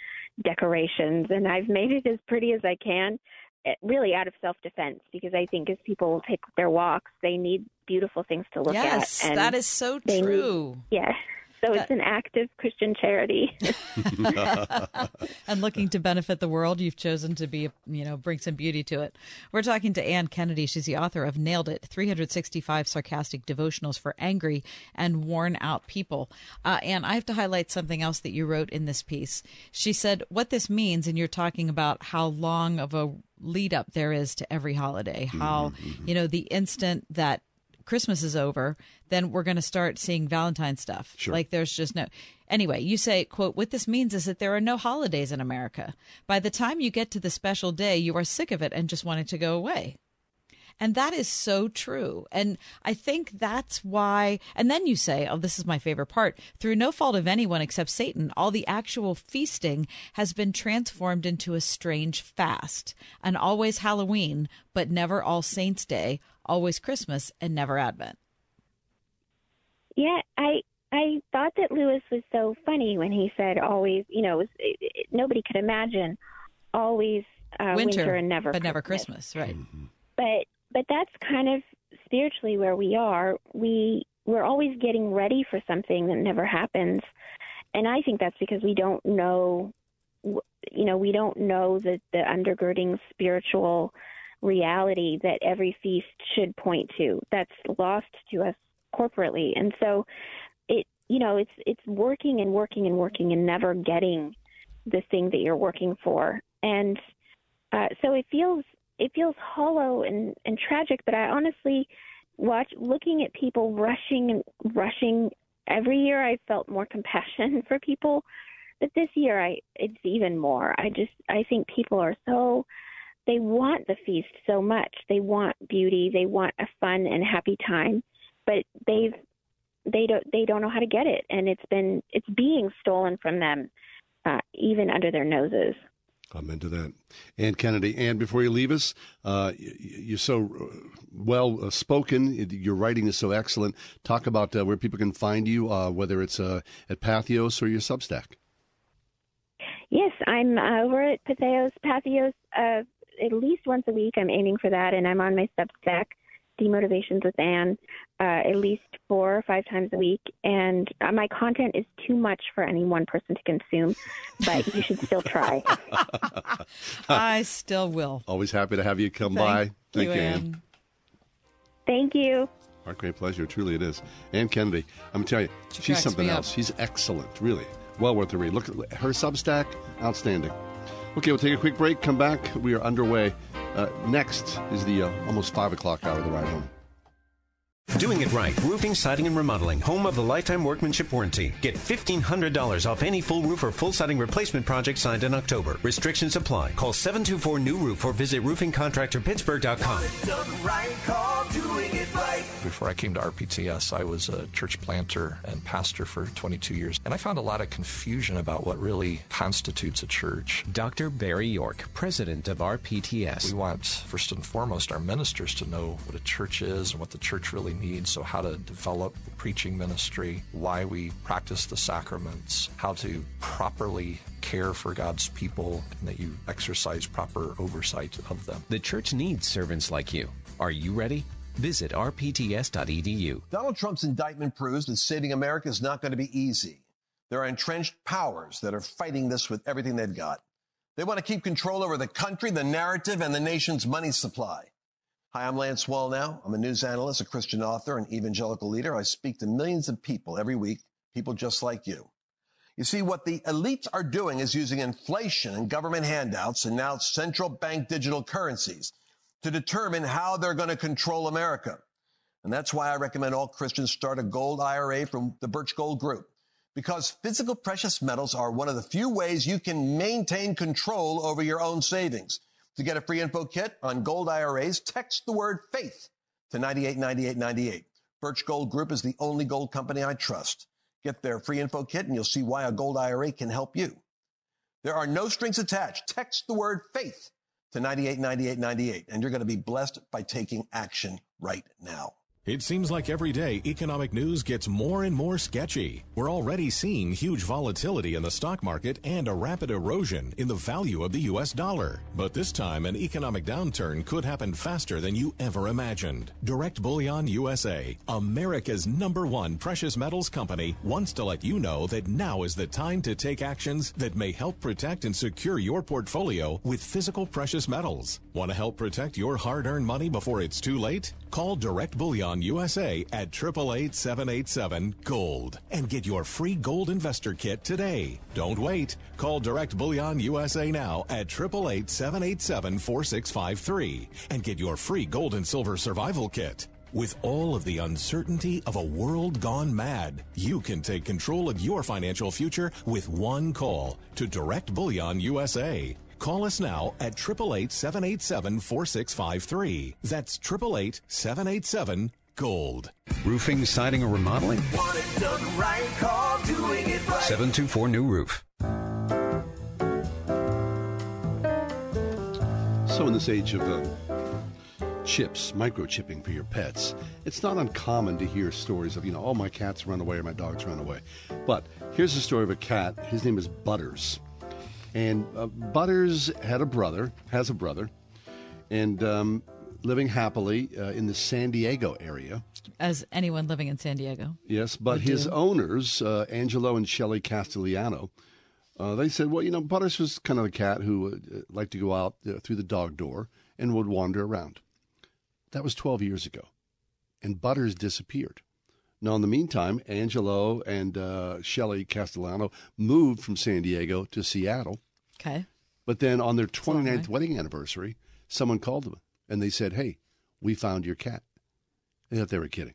decorations, and I've made it as pretty as I can. eh, Really, out of self-defense, because I think as people take their walks, they need beautiful things to look Yes, at. and that is so true. need- true. Yeah, so it's an active Christian charity. and looking to benefit the world, you've chosen to be, you know, bring some beauty to it. We're talking to Anne Kennedy. She's the author of Nailed It 365 Sarcastic Devotionals for Angry and Worn Out People. Uh, and I have to highlight something else that you wrote in this piece. She said, What this means, and you're talking about how long of a lead up there is to every holiday, how, you know, the instant that Christmas is over, then we're going to start seeing Valentine stuff. Sure. Like there's just no. Anyway, you say, quote, what this means is that there are no holidays in America. By the time you get to the special day, you are sick of it and just want it to go away. And that is so true. And I think that's why. And then you say, oh, this is my favorite part. Through no fault of anyone except Satan, all the actual feasting has been transformed into a strange fast. And always Halloween, but never All Saints' Day, always Christmas, and never Advent. Yeah, I I thought that Lewis was so funny when he said always, you know, it was, it, it, nobody could imagine always uh, winter, winter, and never but never Christmas. Christmas, right? But but that's kind of spiritually where we are. We we're always getting ready for something that never happens, and I think that's because we don't know, you know, we don't know the the undergirding spiritual reality that every feast should point to. That's lost to us corporately, and so it you know it's it's working and working and working and never getting the thing that you're working for, and uh, so it feels it feels hollow and, and tragic, but I honestly watch looking at people rushing and rushing every year I felt more compassion for people. But this year I it's even more. I just I think people are so they want the feast so much. They want beauty, they want a fun and happy time, but they've they don't they don't know how to get it and it's been it's being stolen from them uh, even under their noses. Amen to that. Anne Kennedy. And before you leave us, uh, you're so well uh, spoken. Your writing is so excellent. Talk about uh, where people can find you, uh, whether it's uh, at Patheos or your Substack. Yes, I'm uh, over at Patheos. Patheos at least once a week. I'm aiming for that, and I'm on my Substack, Demotivations with Anne, uh, at least four or five times a week. And uh, my content is too much for any one person to consume, but you should still try. I still will. Always happy to have you come Thank by. Thank you, you, Anne. Anne. Thank you. Our great pleasure. Truly, it is. Anne Kennedy. I'm telling you, She she's something else. She's excellent. Really, well worth the read. Look at her Substack. Outstanding. Okay, we'll take a quick break. Come back. We are underway. Uh, next is the uh, almost five o'clock hour of the ride home. Doing it right. Roofing, siding, and remodeling. Home of the lifetime workmanship warranty. Get $1,500 off any full roof or full siding replacement project signed in October. Restrictions apply. Call 724 New Roof or visit roofingcontractorpittsburgh.com. Before I came to RPTS, I was a church planter and pastor for 22 years, and I found a lot of confusion about what really constitutes a church. Dr. Barry York, president of RPTS. We want, first and foremost, our ministers to know what a church is and what the church really needs, so how to develop the preaching ministry, why we practice the sacraments, how to properly care for God's people, and that you exercise proper oversight of them. The church needs servants like you. Are you ready? Visit rpts.edu. Donald Trump's indictment proves that saving America is not going to be easy. There are entrenched powers that are fighting this with everything they've got. They want to keep control over the country, the narrative, and the nation's money supply. Hi, I'm Lance Wallnau. I'm a news analyst, a Christian author, and evangelical leader. I speak to millions of people every week, people just like you. You see, what the elites are doing is using inflation and government handouts and now central bank digital currencies to determine how they're going to control America. And that's why I recommend all Christians start a gold IRA from the Birch Gold Group. Because physical precious metals are one of the few ways you can maintain control over your own savings. To get a free info kit on gold IRAs, text the word faith to 989898. Birch Gold Group is the only gold company I trust. Get their free info kit and you'll see why a gold IRA can help you. There are no strings attached. Text the word faith to 989898 and you're going to be blessed by taking action right now. It seems like every day economic news gets more and more sketchy. We're already seeing huge volatility in the stock market and a rapid erosion in the value of the US dollar. But this time, an economic downturn could happen faster than you ever imagined. Direct Bullion USA, America's number one precious metals company, wants to let you know that now is the time to take actions that may help protect and secure your portfolio with physical precious metals. Want to help protect your hard earned money before it's too late? Call Direct Bullion USA at 888 Gold and get your free gold investor kit today. Don't wait. Call Direct Bullion USA now at 888 4653 and get your free gold and silver survival kit. With all of the uncertainty of a world gone mad, you can take control of your financial future with one call to Direct Bullion USA. Call us now at 888 787 4653. That's 888 787 Gold. Roofing, siding, or remodeling? Want it done right, call doing it right. 724 New Roof. So, in this age of uh, chips, microchipping for your pets, it's not uncommon to hear stories of, you know, oh, my cat's run away or my dog's run away. But here's a story of a cat. His name is Butters. And uh, Butters had a brother, has a brother, and um, living happily uh, in the San Diego area. As anyone living in San Diego. Yes, but his do. owners, uh, Angelo and Shelley Castellano, uh, they said, well, you know, Butters was kind of a cat who uh, liked to go out uh, through the dog door and would wander around. That was 12 years ago. And Butters disappeared. Now, in the meantime, Angelo and uh, Shelley Castellano moved from San Diego to Seattle. Okay. But then on their 29th wedding anniversary, someone called them and they said, Hey, we found your cat. They thought they were kidding.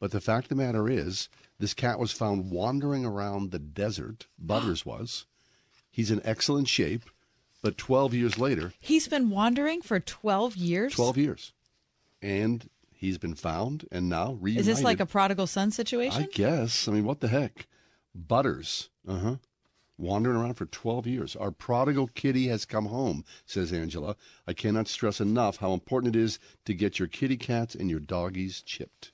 But the fact of the matter is, this cat was found wandering around the desert. Butters was. He's in excellent shape, but 12 years later, He's been wandering for 12 years? 12 years, and he's been found and now reunited. Is this like a prodigal son situation? I guess. I mean, what the heck? Butters, uh huh, wandering around for 12 years. Our prodigal kitty has come home, says Angela. I cannot stress enough how important it is to get your kitty cats and your doggies chipped.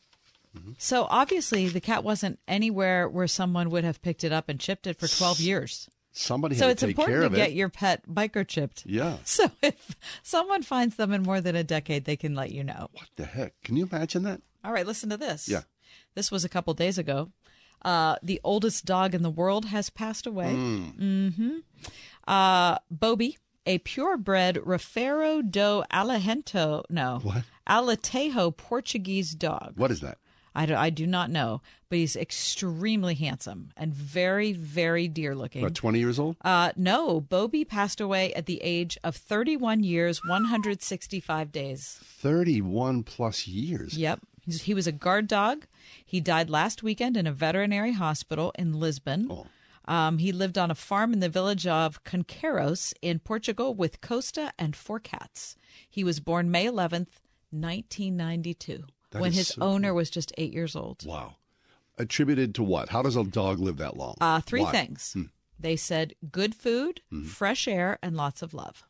Mm-hmm. So obviously, the cat wasn't anywhere where someone would have picked it up and chipped it for 12 years. Somebody So had it's important to get it. your pet microchipped. Yeah. So if someone finds them in more than a decade, they can let you know. What the heck? Can you imagine that? All right, listen to this. Yeah. This was a couple days ago. Uh, the oldest dog in the world has passed away. Mm. hmm Uh, Bobby, a purebred Rafeiro do Alejento, no, What? Aletejo Portuguese dog. What is that? I do, I do not know, but he's extremely handsome and very, very dear looking. About 20 years old? Uh, no, Bobby passed away at the age of 31 years, 165 days. 31 plus years. Yep. He's, he was a guard dog. He died last weekend in a veterinary hospital in Lisbon. Um, he lived on a farm in the village of Conqueiros in Portugal with Costa and four cats. He was born May 11th, 1992, That when is his so owner was just eight years old. Wow. Attributed to what? How does a dog live that long? Uh, three Why? things. Hmm. They said good food, Mhm. fresh air, and lots of love.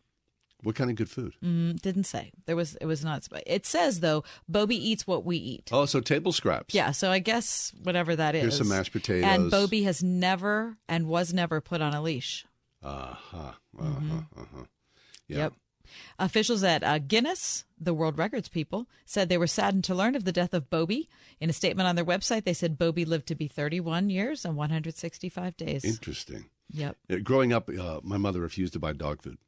What kind of good food? Mm, didn't say. There was. It was not. It says though, Bobby eats what we eat. Oh, so table scraps. Yeah, so I guess whatever that is. Here's some mashed potatoes. And Bobby has never and was never put on a leash. Uh huh. Uh huh. Uh huh. Yeah. Yep. Officials at uh, Guinness, the World Records people, said they were saddened to learn of the death of Bobby. In a statement on their website, they said Bobby lived to be 31 years and 165 days. Interesting. Yep. Yeah, growing up, uh, my mother refused to buy dog food.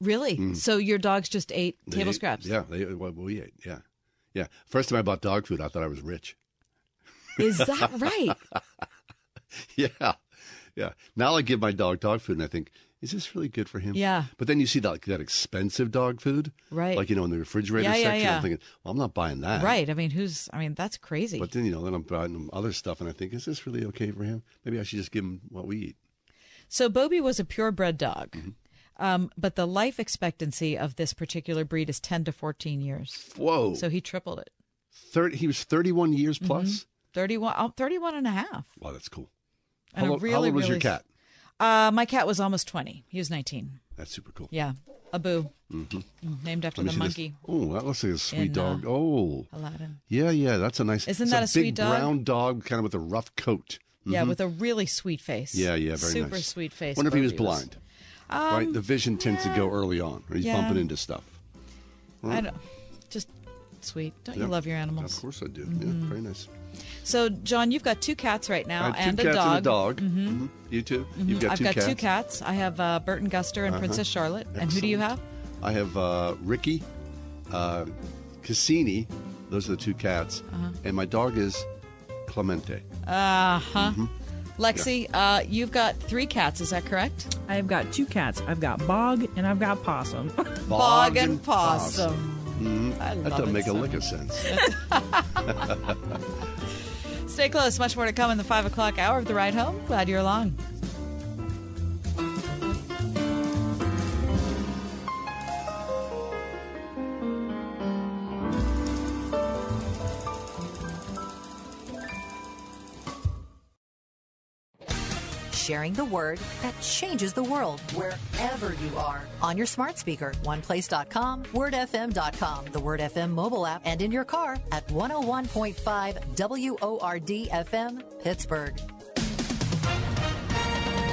Really? Mm. So your dogs just ate They table ate- scraps? Yeah, they, well, we ate. Yeah, yeah. First time I bought dog food, I thought I was rich. Is that right? yeah, yeah. Now I give my dog dog food, and I think, is this really good for him? Yeah. But then you see that that expensive dog food, Right. Like you know in the refrigerator Yeah, yeah, section. yeah. I'm thinking, well, I'm not buying that. Right. I mean, who's? I mean, that's crazy. But then you know, then I'm buying them other stuff, and I think, is this really okay for him? Maybe I should just give him what we eat. So Bobby was a purebred dog, Mm-hmm. Um, but the life expectancy of this particular breed is 10 to 14 years. Whoa! So he tripled it. Thirty. He was 31 years plus. 31, oh, 31 and a half. Wow, that's cool. And How, a old- really, how old was your cat? Uh, my cat was almost 20. He was 19. That's super cool. Yeah. Abu, Mm-hmm. mm, named after the see this. monkey. Oh, that looks like a sweet in, uh, dog. oh, Aladdin. yeah, yeah, that's a nice. Isn't that a big sweet dog? brown dog, kind of with a rough coat? Yeah, Mhm. with a really sweet face. yeah, yeah, very Super nice. sweet face. Wonder if he was Bobby blind. right, Um, the vision tends to go early on, or he's yeah. bumping into stuff. I don't. Just sweet. Don't you love your animals? Of course I do. Mhm. Yeah, very nice. So, John, you've got two cats right now and a dog. and a dog. Mhm. Mhm. You too. Mhm. You've got I've two got cats. two cats. I have uh, Burton Guster and Uh-huh. Princess Charlotte. And who do you have? I have uh, Ricky, uh, Cassini. Those are the two cats, Uh-huh. and my dog is Clemente. Uh huh. Lexi, uh, you've got three cats. Is that correct? I've got two cats. I've got Bog and I've got Possum. Bog and Possum. Mm, I that doesn't it make so a lick of sense. Stay close. Much more to come in the 5 o'clock hour of The Ride Home. Glad you're along. Sharing the word that changes the world wherever you are. On your smart speaker, oneplace.com, wordfm.com, the Word FM mobile app, and in your car at 101.5 WORD FM, Pittsburgh.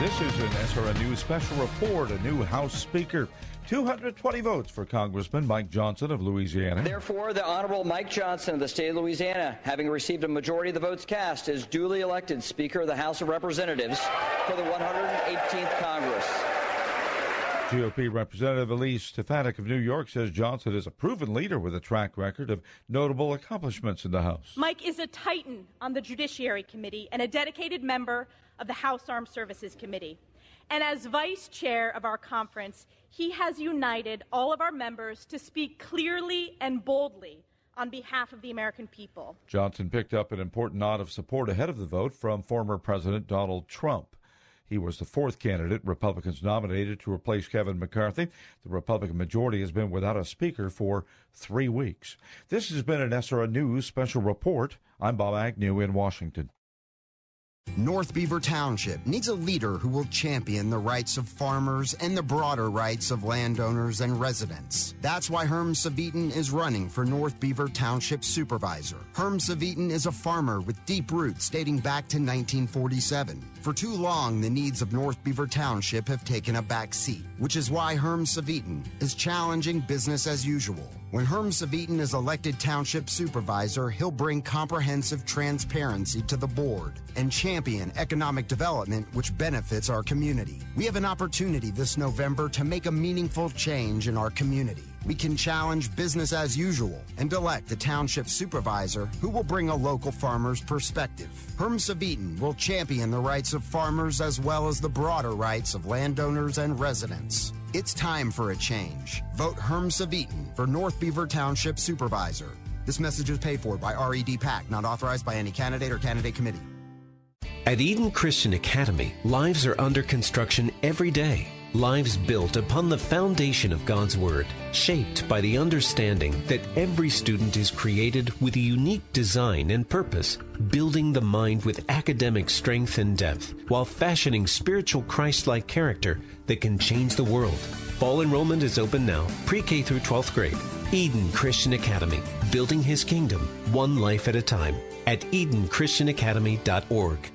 This is an SRN News special report. A new House Speaker. 220 votes for Congressman Mike Johnson of Louisiana. Therefore, the Honorable Mike Johnson of the state of Louisiana, having received a majority of the votes cast, is duly elected Speaker of the House of Representatives for the 118th Congress. GOP Representative Elise Stefanik of New York says Johnson is a proven leader with a track record of notable accomplishments in the House. Mike is a titan on the Judiciary Committee and a dedicated member of the House Armed Services Committee. And as vice chair of our conference, he has united all of our members to speak clearly and boldly on behalf of the American people. Johnson picked up an important nod of support ahead of the vote from former President Donald Trump. He was the fourth candidate Republicans nominated to replace Kevin McCarthy. The Republican majority has been without a speaker for three weeks. This has been an SRN News special report. I'm Bob Agnew in Washington. North Beaver Township needs a leader who will champion the rights of farmers and the broader rights of landowners and residents. That's why Herm Savitan is running for North Beaver Township Supervisor. Herm Savitan is a farmer with deep roots dating back to 1947. For too long, the needs of North Beaver Township have taken a back seat, which is why Herm Savitan is challenging business as usual. When Herm Savitan is elected township supervisor, he'll bring comprehensive transparency to the board and champion economic development which benefits our community. We have an opportunity this November to make a meaningful change in our community. We can challenge business as usual and elect a township supervisor who will bring a local farmer's perspective. Herm Savitan will champion the rights of farmers as well as the broader rights of landowners and residents. It's time for a change. Vote Herm Savitan for North Beaver Township Supervisor. This message is paid for by RED PAC, not authorized by any candidate or candidate committee. At Eden Christian Academy, lives are under construction every day. Lives built upon the foundation of God's Word, shaped by the understanding that every student is created with a unique design and purpose, building the mind with academic strength and depth, while fashioning spiritual Christ like character that can change the world. Fall enrollment is open now, pre K through 12th grade. Eden Christian Academy, building his kingdom one life at a time at EdenChristianAcademy.org.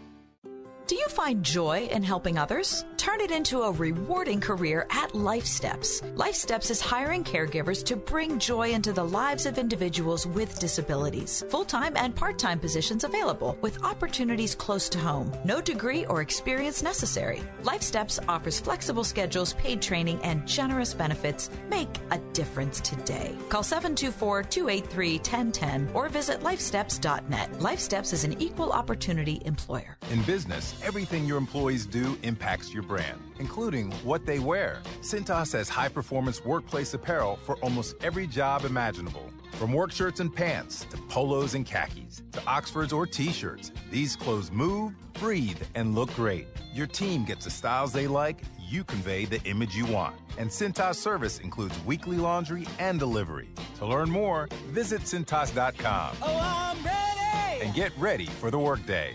Do you find joy in helping others? Turn it into a rewarding career at LifeSteps. LifeSteps is hiring caregivers to bring joy into the lives of individuals with disabilities. Full time and part time positions available with opportunities close to home. No degree or experience necessary. LifeSteps offers flexible schedules, paid training, and generous benefits. Make a difference today. Call 724 283 1010 or visit lifesteps.net. LifeSteps is an equal opportunity employer. In business, everything your employees do impacts your brand, including what they wear. Cintas has high performance workplace apparel for almost every job imaginable. From work shirts and pants to polos and khakis to Oxfords or t shirts, these clothes move, breathe, and look great. Your team gets the styles they like, you convey the image you want. And Cintas service includes weekly laundry and delivery. To learn more, visit Cintas.com. Oh, I'm ready! And get ready for the workday.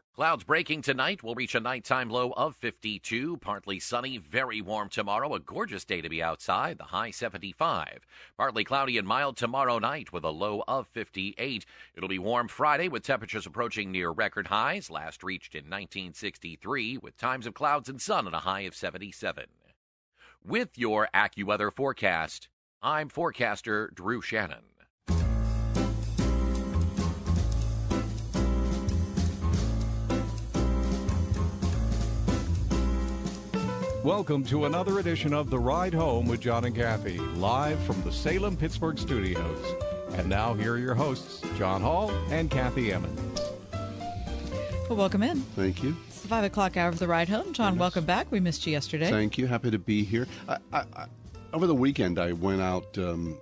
Clouds breaking tonight. We'll reach a nighttime low of 52. Partly sunny, very warm tomorrow. A gorgeous day to be outside. The high 75. Partly cloudy and mild tomorrow night with a low of 58. It'll be warm Friday with temperatures approaching near record highs, last reached in 1963, with times of clouds and sun and a high of 77. With your AccuWeather forecast, I'm forecaster Drew Shannon. Welcome to another edition of The Ride Home with John and Kathy, live from the Salem Pittsburgh studios. And now, here are your hosts, John Hall and Kathy Emmons. Well, welcome in. Thank you. It's the five o'clock hour of the ride home. John, welcome back. We missed you yesterday. Thank you. Happy to be here. I, I, I, over the weekend, I went out um,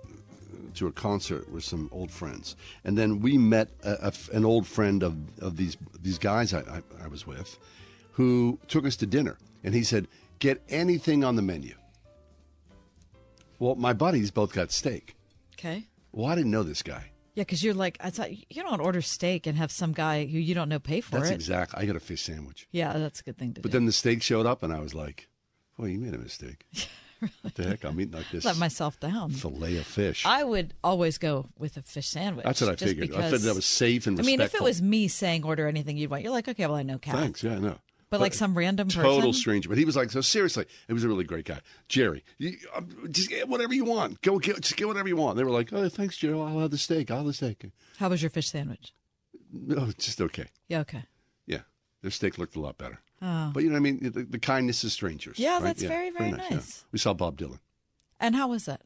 to a concert with some old friends, and then we met a, a, an old friend of, of these these guys I, I was with, who took us to dinner, and he said, "Get anything on the menu." Well, my buddies both got steak. Okay. Well, I didn't know this guy. Yeah, because you're like, I thought you don't order steak and have some guy who you don't know pay for That's it. exactly. I got a fish sandwich. Yeah, that's a good thing to do. But do. then the steak showed up, and I was like, "Boy, you made a mistake. What the heck? I'm eating like this Let myself down. fillet of fish." I would always go with a fish sandwich. That's what I figured. I figured that was safe and I mean, if it was me saying order anything you'd want, you're like, okay, well, I know cat. Thanks. Yeah, I know. But, like some random total person? stranger. But he was like, so seriously, he was a really great guy. Jerry, you, um, just get whatever you want. Go get, just get whatever you want. They were like, oh, thanks, Jerry. I'll have the steak. I'll have the steak. How was your fish sandwich? Oh, just okay. Yeah, okay. Yeah, their steak looked a lot better. Oh. But you know what I mean? The, the kindness of strangers. Yeah, right? that's very, very yeah. nice. We saw Bob Dylan. And how was that?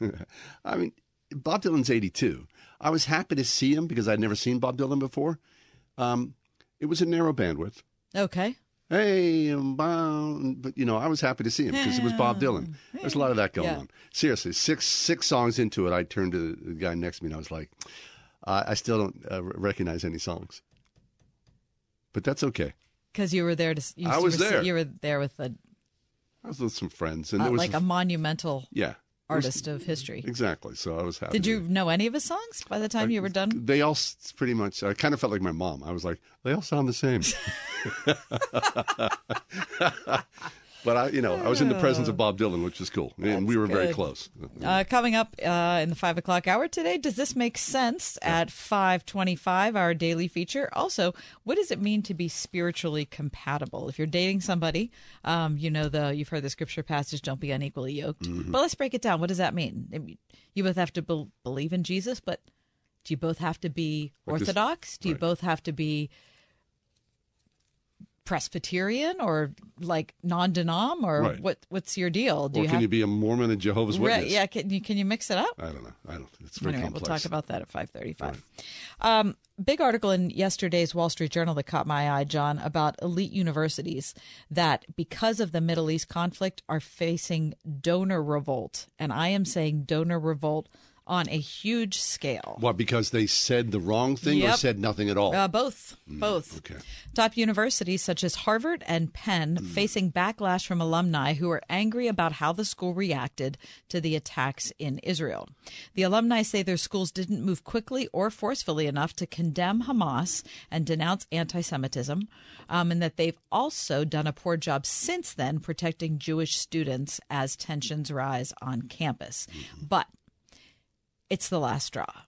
I mean, Bob Dylan's 82. I was happy to see him because I'd never seen Bob Dylan before. Um, it was a narrow bandwidth. Okay. Hey, I'm bound. But, you know, I was happy to see him because it was Bob Dylan. There's a lot of that going Yeah. on. Seriously, six six songs into it, I turned to the guy next to me and I was like, uh, I still don't uh, recognize any songs. But that's okay. Because you were there to. You, I was were, there. You were there with a I was with some friends. and uh, there was like a monumental Yeah. Artist of history. Exactly. So I was happy. Did to- you know any of his songs by the time you were done? They all pretty much. I kind of felt like my mom. I was like, they all sound the same. but I, you know, I was in the presence of Bob Dylan, which is cool, and we were very close. Uh, coming up uh, in the five o'clock hour today, does this make sense? At five twenty-five, our daily feature. Also, what does it mean to be spiritually compatible? If you're dating somebody, um, you know the you've heard the scripture passage, "Don't be unequally yoked." Mm-hmm. But let's break it down. What does that mean? You both have to bel believe in Jesus, but do you both have to be Like this- Orthodox? do you right. both have to be Presbyterian or like non-denom, or Right. what? What's your deal? Do or you can have you be a Mormon and Jehovah's Right, Witness? yeah, can you can you mix it up? I don't know. I don't. It's very anyway, complex. we'll talk about that at five thirty-five. Um, big article in yesterday's Wall Street Journal that caught my eye, John, about elite universities that, because of the Middle East conflict, are facing donor revolt, and I am saying donor revolt on a huge scale. What? Because they said the wrong thing or said nothing at all? Uh, both, both. okay. Top universities such as Harvard and Penn facing backlash from alumni who are angry about how the school reacted to the attacks in Israel. The alumni say their schools didn't move quickly or forcefully enough to condemn Hamas and denounce anti Semitism, um, and that they've also done a poor job since then protecting Jewish students as tensions rise on campus. But it's the last straw.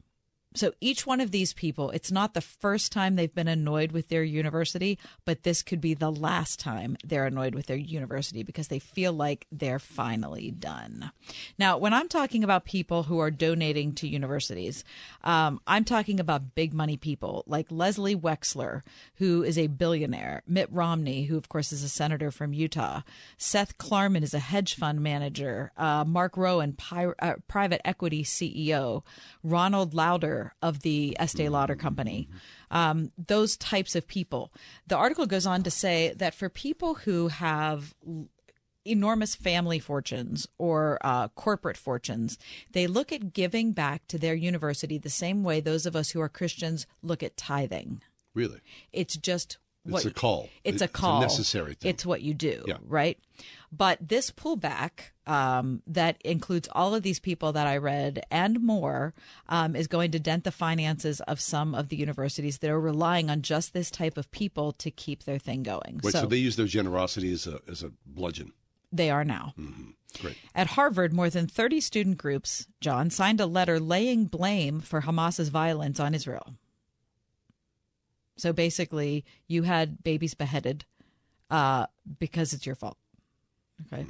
So each one of these people, it's not the first time they've been annoyed with their university, but this could be the last time they're annoyed with their university because they feel like they're finally done. Now, when I'm talking about people who are donating to universities, um, I'm talking about big money people like Leslie Wexner, who is a billionaire, Mitt Romney, who of course is a senator from Utah, Seth Klarman is a hedge fund manager, uh, Mark Rowan, pi- uh, private equity CEO, Ronald Lauder of the Estee Lauder Company, um, those types of people. The article goes on to say that for people who have enormous family fortunes or uh, corporate fortunes, they look at giving back to their university the same way those of us who are Christians look at tithing. Really? It's just what It's a call. It's a It's a call. necessary thing. It's what you do, Yeah. right? But this pullback um, that includes all of these people that I read and more um, is going to dent the finances of some of the universities that are relying on just this type of people to keep their thing going. Wait, so, they use their generosity as a as a bludgeon. they are now. Great. At Harvard, more than 30 student groups, John, signed a letter laying blame for Hamas's violence on Israel. So basically, you had babies beheaded uh, because it's your fault. Okay.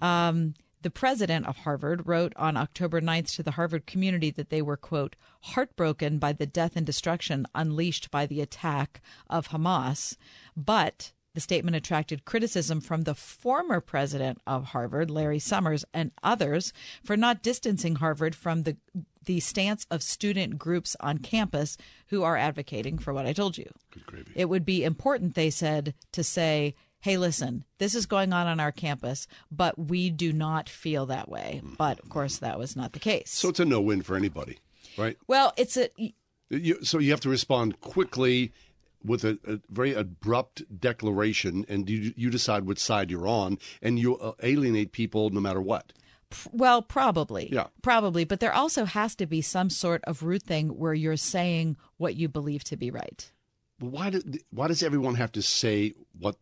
Um, The president of Harvard wrote on October 9th to the Harvard community that they were, quote, heartbroken by the death and destruction unleashed by the attack of Hamas, but the statement attracted criticism from the former president of Harvard, Larry Summers, and others for not distancing Harvard from the the stance of student groups on campus who are advocating for what I told you. It would be important, they said, to say, hey, listen, this is going on on our campus, but we do not feel that way. But of course, that was not the case. So it's a no win for anybody, right? Well, it's a. You, so you have to respond quickly with a, a, very abrupt declaration, and you, you decide which side you're on, and you uh, alienate people no matter what. Well, probably. Yeah. Probably. But there also has to be some sort of root thing where you're saying what you believe to be right. Why, do, why does everyone have to say what?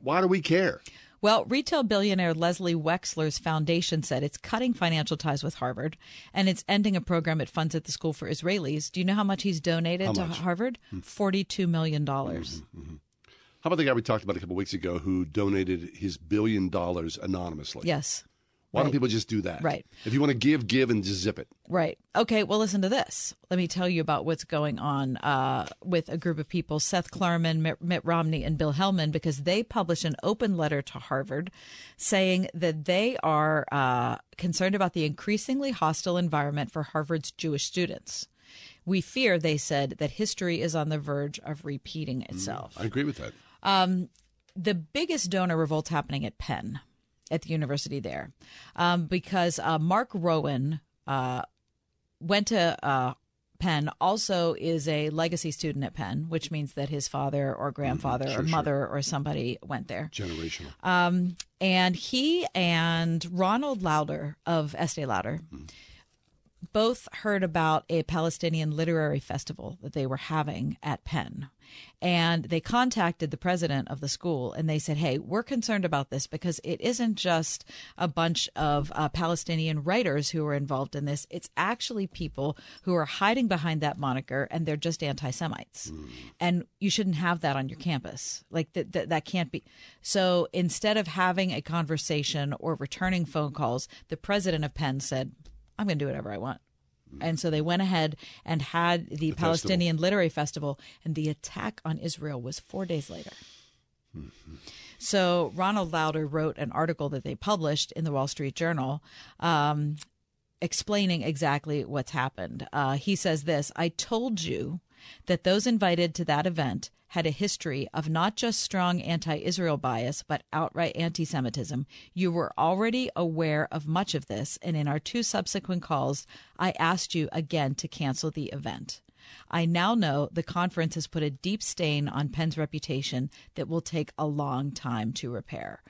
Why do we care? Well, retail billionaire Leslie Wexner's foundation said it's cutting financial ties with Harvard and it's ending a program it funds at the school for Israelis. Do you know how much he's donated How to much? Harvard? Hmm. $42 million. Mm-hmm, mm-hmm. How about the guy we talked about a couple weeks ago who donated his billion dollars anonymously? Yes. Why don't people just do that? Right. If you want to give, give and just zip it. Right. Okay. Well, listen to this. Let me tell you about what's going on uh, with a group of people Seth Klarman, Mitt, Romney, and Bill Helman, because they published an open letter to Harvard saying that they are uh, concerned about the increasingly hostile environment for Harvard's Jewish students. We fear, they said, that history is on the verge of repeating itself. I agree with that. Um, the biggest donor revolt happening at Penn, at the university there, um, because uh, Mark Rowan uh, went to uh, Penn, also is a legacy student at Penn, which means that his father or grandfather Sure, or sure. mother or somebody went there. Generational. Um, and he and Ronald Lauder of Estee Lauder both heard about a Palestinian literary festival that they were having at Penn. And they contacted the president of the school and they said, Hey, we're concerned about this because it isn't just a bunch of uh, Palestinian writers who are involved in this. It's actually people who are hiding behind that moniker and they're just anti Semites. And you shouldn't have that on your campus. Like that, that, that can't be. So instead of having a conversation or returning phone calls, the president of Penn said, I'm going to do whatever I want. And so they went ahead and had the, The Palestinian Literary Festival, and the attack on Israel was four days later. So Ronald Lauder wrote an article that they published in the Wall Street Journal. Um, explaining exactly what's happened. Uh, he says this I told you that those invited to that event had a history of not just strong anti Israel bias, but outright anti Semitism. You were already aware of much of this, and in our two subsequent calls, I asked you again to cancel the event. I now know the conference has put a deep stain on Penn's reputation that will take a long time to repair.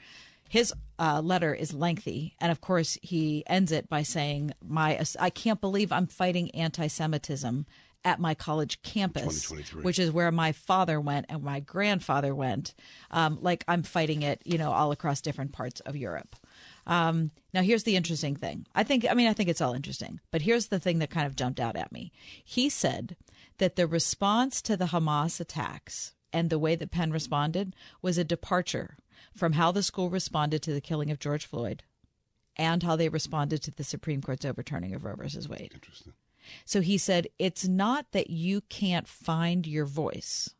His uh, letter is lengthy, and of course, he ends it by saying, "My, I can't believe I'm fighting anti-Semitism at my college campus, which is where my father went and my grandfather went. Um, like I'm fighting it, you know, all across different parts of Europe." Um, now, here's the interesting thing. I think, I mean, I think it's all interesting, but here's the thing that kind of jumped out at me. He said that the response to the Hamas attacks and the way that Penn responded was a departure from how the school responded to the killing of George Floyd and how they responded to the Supreme Court's overturning of Roe versus Wade. Interesting. So he said, it's not that you can't find your voice.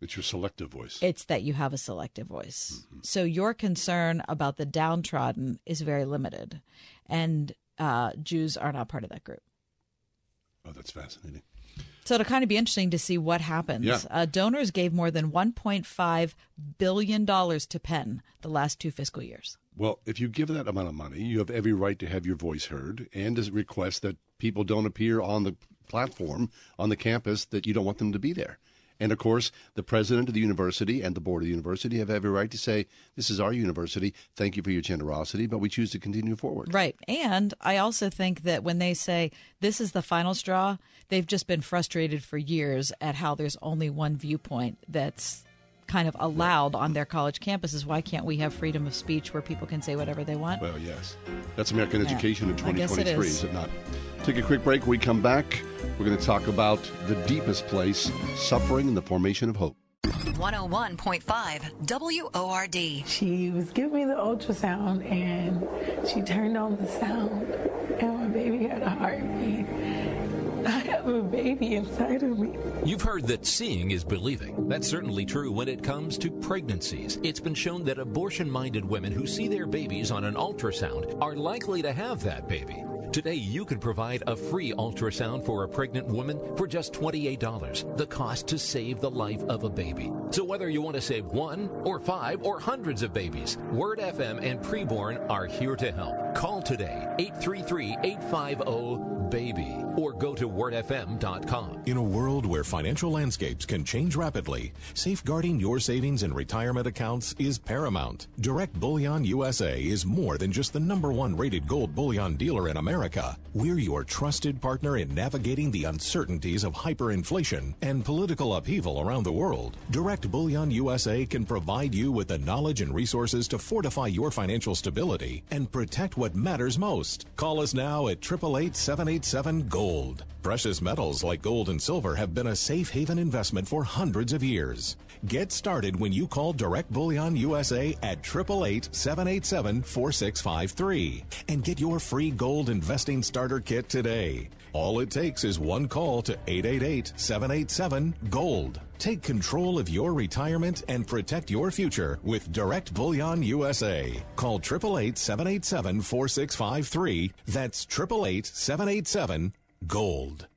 It's your selective voice. It's that you have a selective voice. So your concern about the downtrodden is very limited, and uh, Jews are not part of that group. oh, that's fascinating. So it'll kind of be interesting to see what happens. Yeah. Uh, donors gave more than 1.5 billion dollars to Penn the last two fiscal years. Well, if you give that amount of money, you have every right to have your voice heard and to request that people don't appear on the platform on the campus that you don't want them to be there. And of course, the president of the university and the board of the university have every right to say, This is our university. Thank you for your generosity, but we choose to continue forward. Right. And I also think that when they say this is the final straw, they've just been frustrated for years at how there's only one viewpoint that's kind of allowed on their college campuses. Why can't we have freedom of speech where people can say whatever they want? Well, yes. That's American Yeah, education in I guess it 2023, is. is it not? Take a quick break. When we come back. We're going to talk about the deepest place suffering and the formation of hope. 101.5 WORD. She was giving me the ultrasound and she turned on the sound, and my baby had a heartbeat. I have a baby inside of me. You've heard that seeing is believing. That's certainly true when it comes to pregnancies. It's been shown that abortion minded women who see their babies on an ultrasound are likely to have that baby. Today, you can provide a free ultrasound for a pregnant woman for just $28, the cost to save the life of a baby. So, whether you want to save one or five or hundreds of babies, Word FM and Preborn are here to help. Call today 833 850 baby or go to wordfm.com. In a world where financial landscapes can change rapidly, safeguarding your savings and retirement accounts is paramount. Direct Bullion USA is more than just the number one rated gold bullion dealer in America. We're your trusted partner in navigating the uncertainties of hyperinflation and political upheaval around the world. Direct Bullion USA can provide you with the knowledge and resources to fortify your financial stability and protect what matters most. Call us now at 888 787 Gold. Precious metals like gold and silver have been a safe haven investment for hundreds of years. Get started when you call Direct Bullion USA at 888 787 4653 and get your free gold investing starter kit today. All it takes is one call to 888 787 Gold. Take control of your retirement and protect your future with Direct Bullion USA. Call 888 787 4653. That's 888 787 Gold.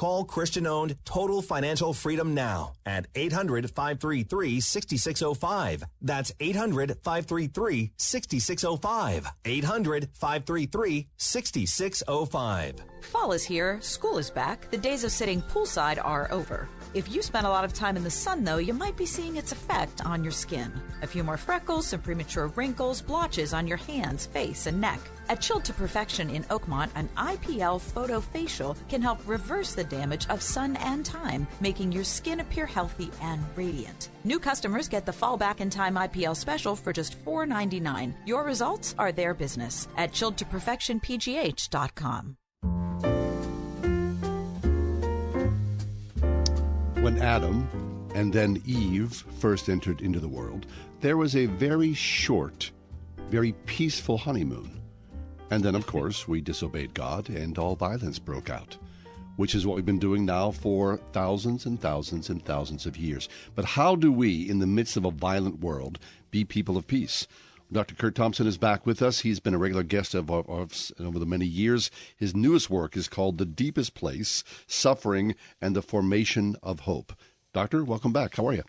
Call Christian owned Total Financial Freedom now at 800 533 6605. That's 800 533 6605. 800 533 6605. Fall is here, school is back, the days of sitting poolside are over. If you spend a lot of time in the sun, though, you might be seeing its effect on your skin. A few more freckles, some premature wrinkles, blotches on your hands, face, and neck. At Chilled to Perfection in Oakmont, an IPL photo facial can help reverse the damage of sun and time, making your skin appear healthy and radiant. New customers get the Fall Back in Time IPL special for just $4.99. Your results are their business at chilledtoperfectionpgh.com. When Adam and then Eve first entered into the world, there was a very short, very peaceful honeymoon. And then, of course, we disobeyed God and all violence broke out, which is what we've been doing now for thousands and thousands and thousands of years. But how do we, in the midst of a violent world, be people of peace? Dr. Curt Thompson is back with us. He's been a regular guest of ours over the many years. His newest work is called The Deepest Place Suffering and the Formation of Hope. Doctor, welcome back. How are you?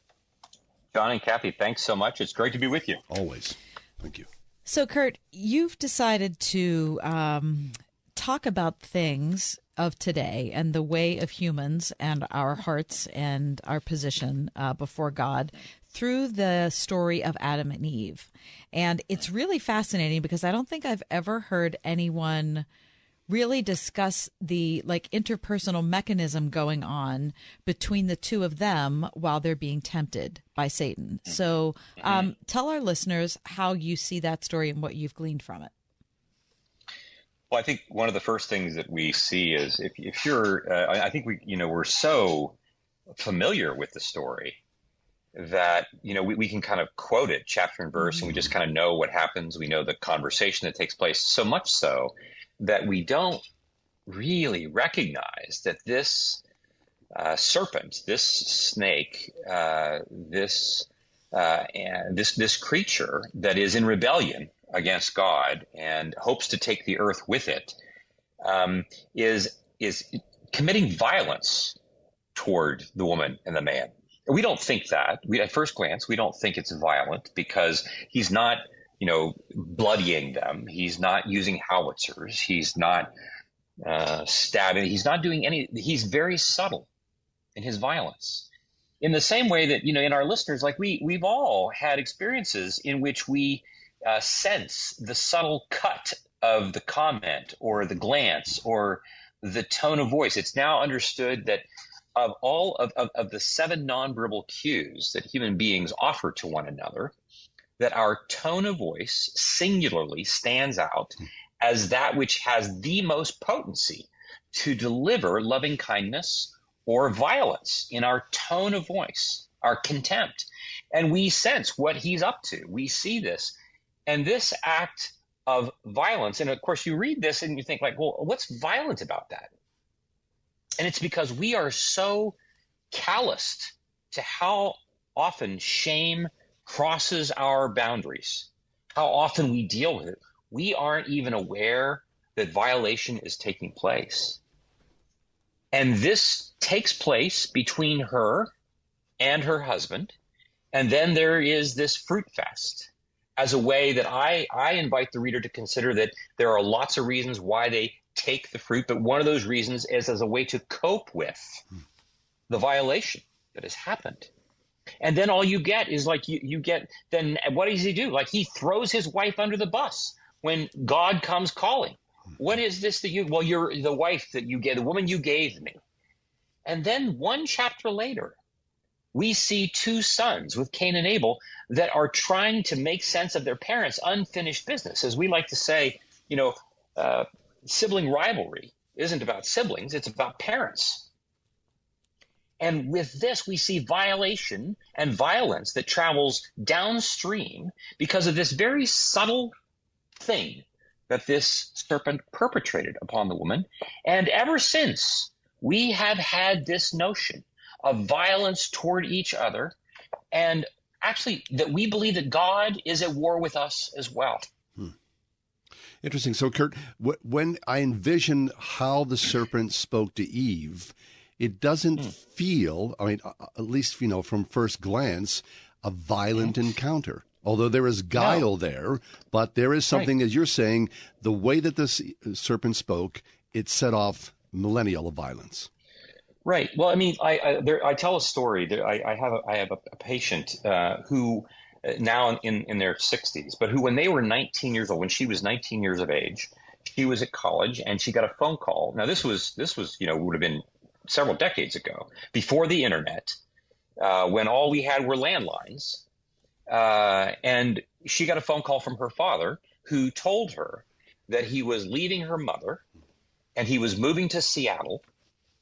John and Kathy, thanks so much. It's great to be with you. Always. Thank you. So, Curt, you've decided to um, talk about things of today and the way of humans and our hearts and our position uh, before God through the story of Adam and Eve. And it's really fascinating because I don't think I've ever heard anyone really discuss the like interpersonal mechanism going on between the two of them while they're being tempted by Satan. So, um, tell our listeners how you see that story and what you've gleaned from it. Well, I think one of the first things that we see is if, if you're, uh, I think we, you know, we're so familiar with the story that you know we, we can kind of quote it chapter and verse and we just kind of know what happens. We know the conversation that takes place so much so that we don't really recognize that this uh, serpent this snake uh, this uh, and this this creature that is in rebellion against God and hopes to take the earth with it um, is is committing violence toward the woman and the man We don't think that. We, at first glance, we don't think it's violent because he's not, you know, bloodying them. He's not using howitzers. He's not uh, stabbing. He's not doing any. He's very subtle in his violence. In the same way that you know, in our listeners, like we we've all had experiences in which we uh, sense the subtle cut of the comment or the glance or the tone of voice. It's now understood that of all of, of, of the seven nonverbal cues that human beings offer to one another, that our tone of voice singularly stands out as that which has the most potency to deliver loving kindness or violence in our tone of voice, our contempt. And we sense what he's up to. We see this. And this act of violence, and of course, you read this and you think, like, well, what's violent about that? And it's because we are so calloused to how often shame crosses our boundaries, how often we deal with it. We aren't even aware that violation is taking place. And this takes place between her and her husband. And then there is this fruit fest as a way that I, I invite the reader to consider that there are lots of reasons why they take the fruit, but one of those reasons is as a way to cope with the violation that has happened. And then all you get is like you, you get then what does he do? Like he throws his wife under the bus when God comes calling. What is this that you well you're the wife that you get the woman you gave me. And then one chapter later, we see two sons with Cain and Abel that are trying to make sense of their parents' unfinished business. As we like to say, you know, uh, sibling rivalry isn't about siblings, it's about parents. And with this, we see violation and violence that travels downstream because of this very subtle thing that this serpent perpetrated upon the woman. And ever since, we have had this notion of violence toward each other and actually that we believe that God is at war with us as well. Interesting. So, Curt, when I envision how the serpent spoke to Eve, it doesn't mm. feel, I mean, at least, you know, from first glance, a violent mm. encounter. Although there is guile no. there, but there is something, right. as you're saying, the way that this serpent spoke, it set off millennial of violence. Right. Well, I mean, I I, there, I tell a story. There, I, I, have a, I have a patient uh, who now in, in their 60s, but who, when they were 19 years old, when she was 19 years of age, she was at college and she got a phone call. Now, this was, this was, you know, would have been several decades ago, before the internet, uh, when all we had were landlines. Uh, and she got a phone call from her father who told her that he was leaving her mother and he was moving to Seattle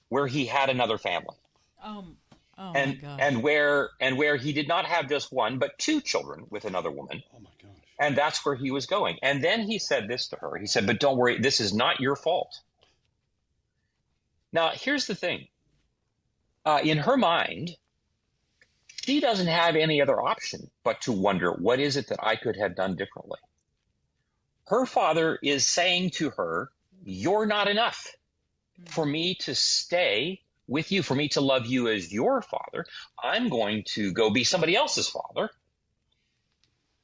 where he had another family. Um, Oh and and where and where he did not have just one but two children with another woman. Oh my gosh. And that's where he was going. And then he said this to her. He said, "But don't worry, this is not your fault." Now, here's the thing. Uh, in her mind, she doesn't have any other option but to wonder, what is it that I could have done differently? Her father is saying to her, You're not enough for me to stay with you, for me to love you as your father, I'm going to go be somebody else's father.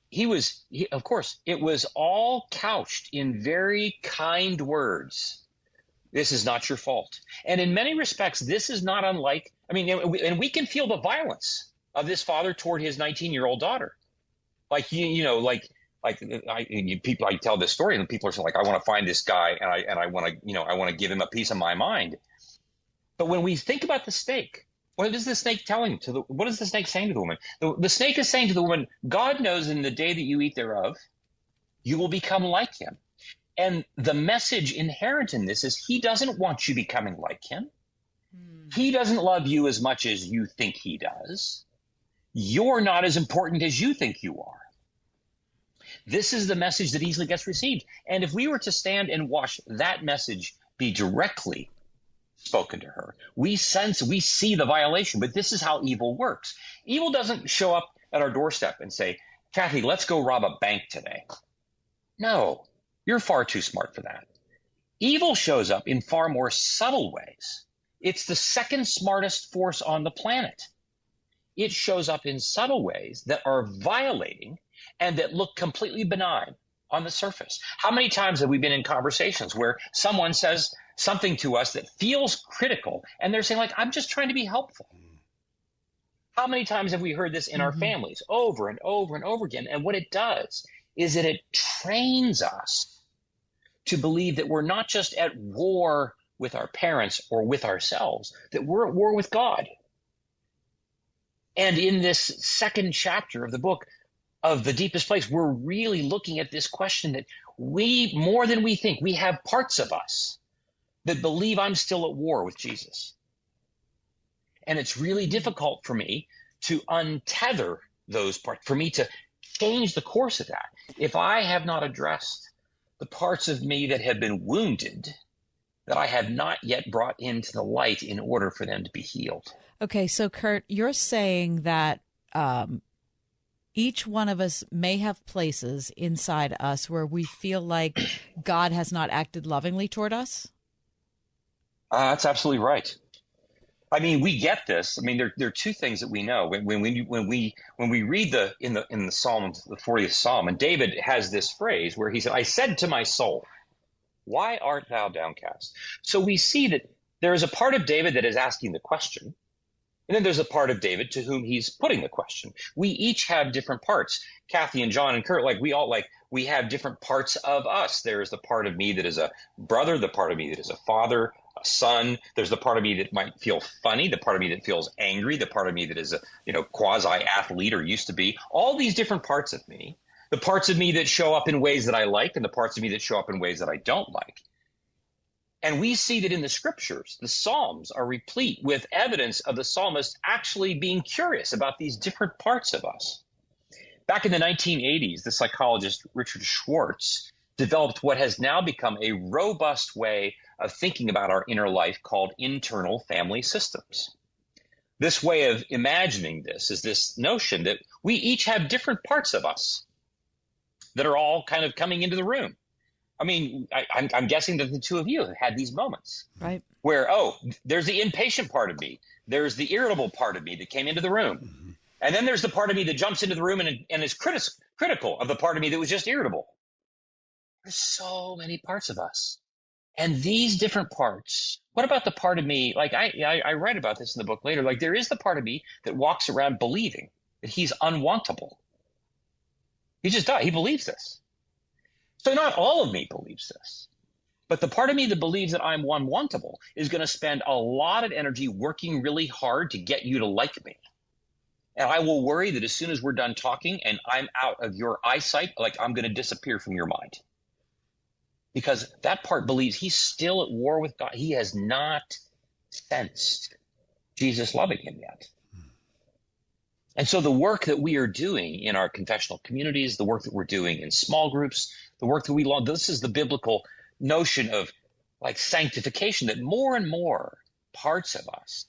He was, he, of course, it was all couched in very kind words. This is not your fault. And in many respects, this is not unlike, I mean, and we can feel the violence of this father toward his 19 year old daughter. Like, you, you know, like, like I, you, people, I tell this story and people are like, I want to find this guy and I, and I want to, you know, I want to give him a piece of my mind. But when we think about the snake, what is the snake telling to the? What is the snake saying to the woman? The, the snake is saying to the woman, God knows in the day that you eat thereof, you will become like him. And the message inherent in this is he doesn't want you becoming like him. Hmm. He doesn't love you as much as you think he does. You're not as important as you think you are. This is the message that easily gets received. And if we were to stand and watch that message be directly spoken to her. We sense, we see the violation, but this is how evil works. Evil doesn't show up at our doorstep and say, Kathy, let's go rob a bank today. No, you're far too smart for that. Evil shows up in far more subtle ways. It's the second smartest force on the planet. it shows up in subtle ways that are violating and that look completely benign on the surface. How many times have we been in conversations where someone says something to us that feels critical and they're saying, like, I'm just trying to be helpful? How many times have we heard this in mm-hmm. our families over and over and over again? And what it does is that it trains us to believe that we're not just at war with our parents or with ourselves, that we're at war with God. And in this second chapter of the book of the deepest place, we're really looking at this question that we, more than we think, we have parts of us that believe I'm still at war with Jesus. And it's really difficult for me to untether those parts, for me to change the course of that. If I have not addressed the parts of me that have been wounded, that I have not yet brought into the light in order for them to be healed. Okay, so Curt, you're saying that um, each one of us may have places inside us where we feel like God has not acted lovingly toward us? Uh, that's absolutely right. I mean, we get this. I mean, there, there are two things that we know when, when, we, when we when we read the in the in the Psalm, the 40th Psalm, and David has this phrase where he said, "I said to my soul, why art thou downcast?" So we see that there is a part of David that is asking the question, and then there's a part of David to whom he's putting the question. We each have different parts. Kathy and John and Curt, like we all like we have different parts of us. There is the part of me that is a brother, the part of me that is a father, son. There's the part of me that might feel funny, the part of me that feels angry, the part of me that is a you know quasi athlete or used to be. All these different parts of me, the parts of me that show up in ways that I like, and the parts of me that show up in ways that I don't like. And we see that in the scriptures, the Psalms are replete with evidence of the psalmist actually being curious about these different parts of us. Back in the 1980s, the psychologist Richard Schwartz developed what has now become a robust way of thinking about our inner life called internal family systems. This way of imagining this is this notion that we each have different parts of us that are all kind of coming into the room. I mean, I, am guessing that the two of you have had these moments. Right. Where, oh, there's the impatient part of me, there's the irritable part of me that came into the room. Mm-hmm. And then there's the part of me that jumps into the room and, and is critical of the part of me that was just irritable. There's so many parts of us. And these different parts, what about the part of me? Like I, I, I write about this in the book later. Like there is the part of me that walks around believing that he's unwantable. He just does. He believes this. So not all of me believes this. But the part of me that believes that I'm unwantable is going to spend a lot of energy working really hard to get you to like me. And I will worry that as soon as we're done talking and I'm out of your eyesight, like I'm going to disappear from your mind because that part believes he's still at war with God. He has not sensed Jesus loving him yet. Hmm. And so the work that we are doing in our confessional communities, the work that we're doing in small groups, the work that we long, this is the biblical notion of like sanctification that more and more parts of us,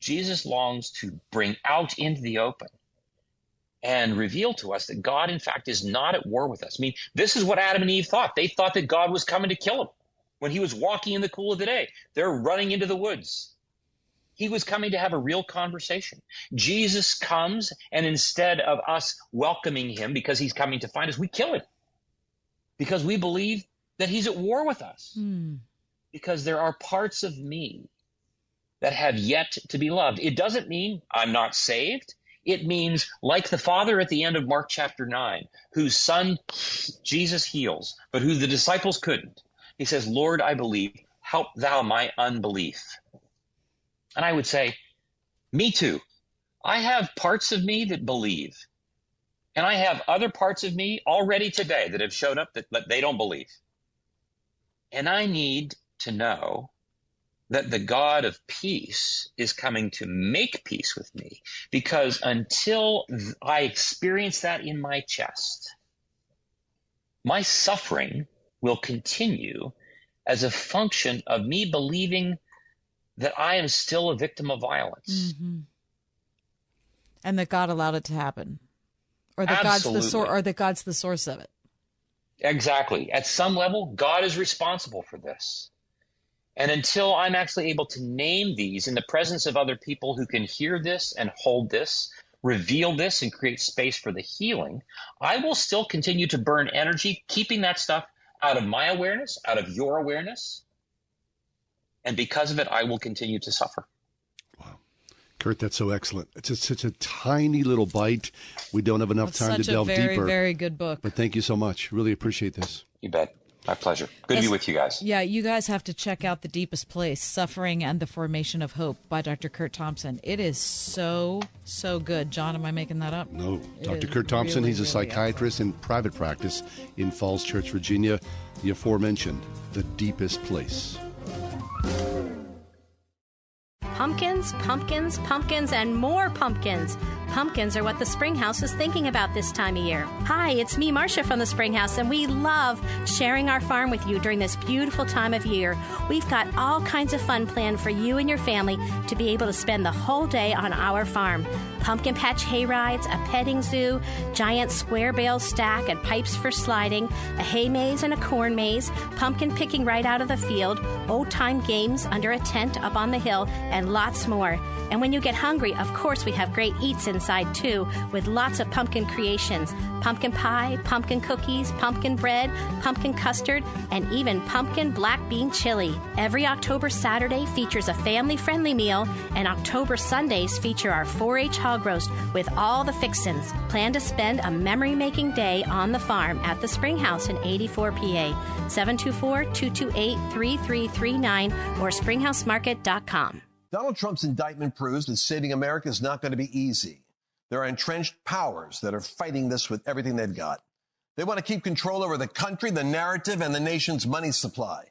Jesus longs to bring out into the open and reveal to us that God, in fact, is not at war with us. I mean, this is what Adam and Eve thought. They thought that God was coming to kill them when he was walking in the cool of the day. They're running into the woods. He was coming to have a real conversation. Jesus comes, and instead of us welcoming him because he's coming to find us, we kill him because we believe that he's at war with us. Hmm. Because there are parts of me that have yet to be loved. It doesn't mean I'm not saved. It means, like the father at the end of Mark chapter 9, whose son Jesus heals, but who the disciples couldn't. He says, Lord, I believe, help thou my unbelief. And I would say, me too. I have parts of me that believe. And I have other parts of me already today that have showed up that, that they don't believe. And I need to know that the God of peace is coming to make peace with me. Because until I experience that in my chest, my suffering will continue as a function of me believing that I am still a victim of violence. Mm-hmm. And that God allowed it to happen. Or that Absolutely. God's the source or that God's the source of it. Exactly. At some level, God is responsible for this. And until I'm actually able to name these in the presence of other people who can hear this and hold this, reveal this and create space for the healing, I will still continue to burn energy, keeping that stuff out of my awareness, out of your awareness. And because of it, I will continue to suffer. Wow. Curt, that's so excellent. It's just such a tiny little bite. We don't have enough It's time to delve a very, deeper. very good book. But thank you so much. Really appreciate this. You bet. My pleasure. Good to be with you guys. Yeah, you guys have to check out The Deepest Place Suffering and the Formation of Hope by Dr. Curt Thompson. It is so, so good. John, am I making that up? No, It Dr. Curt Thompson. really, he's a really psychiatrist in private practice in Falls Church, Virginia. The aforementioned, the deepest place. Pumpkins, pumpkins, pumpkins, and more pumpkins. Pumpkins are what the Springhouse is thinking about this time of year. Hi, it's me, Marcia from the Springhouse, and we love sharing our farm with you during this beautiful time of year. We've got all kinds of fun planned for you and your family to be able to spend the whole day on our farm. Pumpkin patch hay rides, a petting zoo, giant square bale stack and pipes for sliding, a hay maze and a corn maze, pumpkin picking right out of the field, old time games under a tent up on the hill, and lots more. And when you get hungry, of course, we have great eats inside too, with lots of pumpkin creations pumpkin pie, pumpkin cookies, pumpkin bread, pumpkin custard, and even pumpkin black bean chili. Every October Saturday features a family friendly meal, and October Sundays feature our 4 H hog roast with all the fixins. Plan to spend a memory making day on the farm at the Springhouse in 84 PA. 724 228 3339 or springhousemarket.com. Donald Trump's indictment proves that saving America is not going to be easy. There are entrenched powers that are fighting this with everything they've got. They want to keep control over the country, the narrative, and the nation's money supply.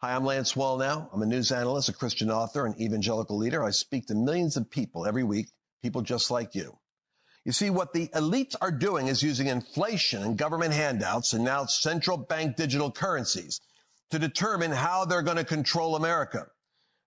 Hi, I'm Lance Wallnau. I'm a news analyst, a Christian author, an evangelical leader. I speak to millions of people every week, people just like you. You see, what the elites are doing is using inflation and government handouts and now central bank digital currencies to determine how they're going to control America.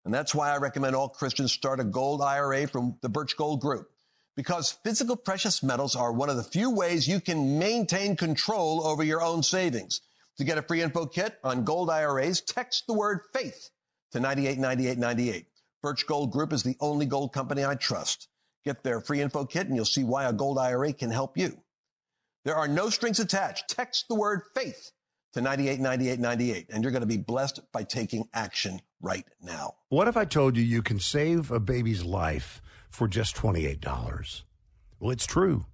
And that's why I recommend all Christians start a gold IRA from the Birch Gold Group. Because physical precious metals are one of the few ways you can maintain control over your own savings. To get a free info kit on gold IRAs, text the word faith to 989898. Birch Gold Group is the only gold company I trust. Get their free info kit and you'll see why a gold IRA can help you. There are no strings attached. Text the word faith to 989898 and you're going to be blessed by taking action right now. What if I told you you can save a baby's life for just $28? Well, it's true.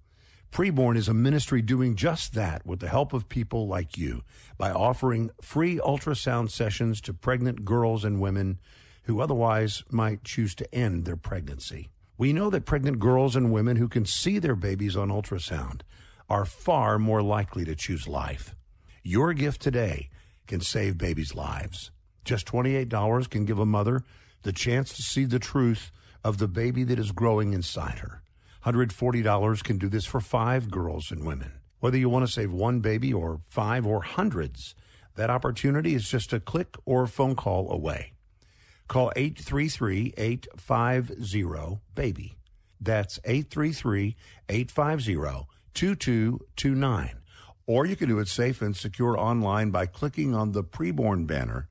Preborn is a ministry doing just that with the help of people like you by offering free ultrasound sessions to pregnant girls and women who otherwise might choose to end their pregnancy. We know that pregnant girls and women who can see their babies on ultrasound are far more likely to choose life. Your gift today can save babies' lives. Just $28 can give a mother the chance to see the truth of the baby that is growing inside her. $140 can do this for five girls and women. Whether you want to save one baby or five or hundreds, that opportunity is just a click or phone call away. Call 833 850 BABY. That's 833 850 2229. Or you can do it safe and secure online by clicking on the preborn banner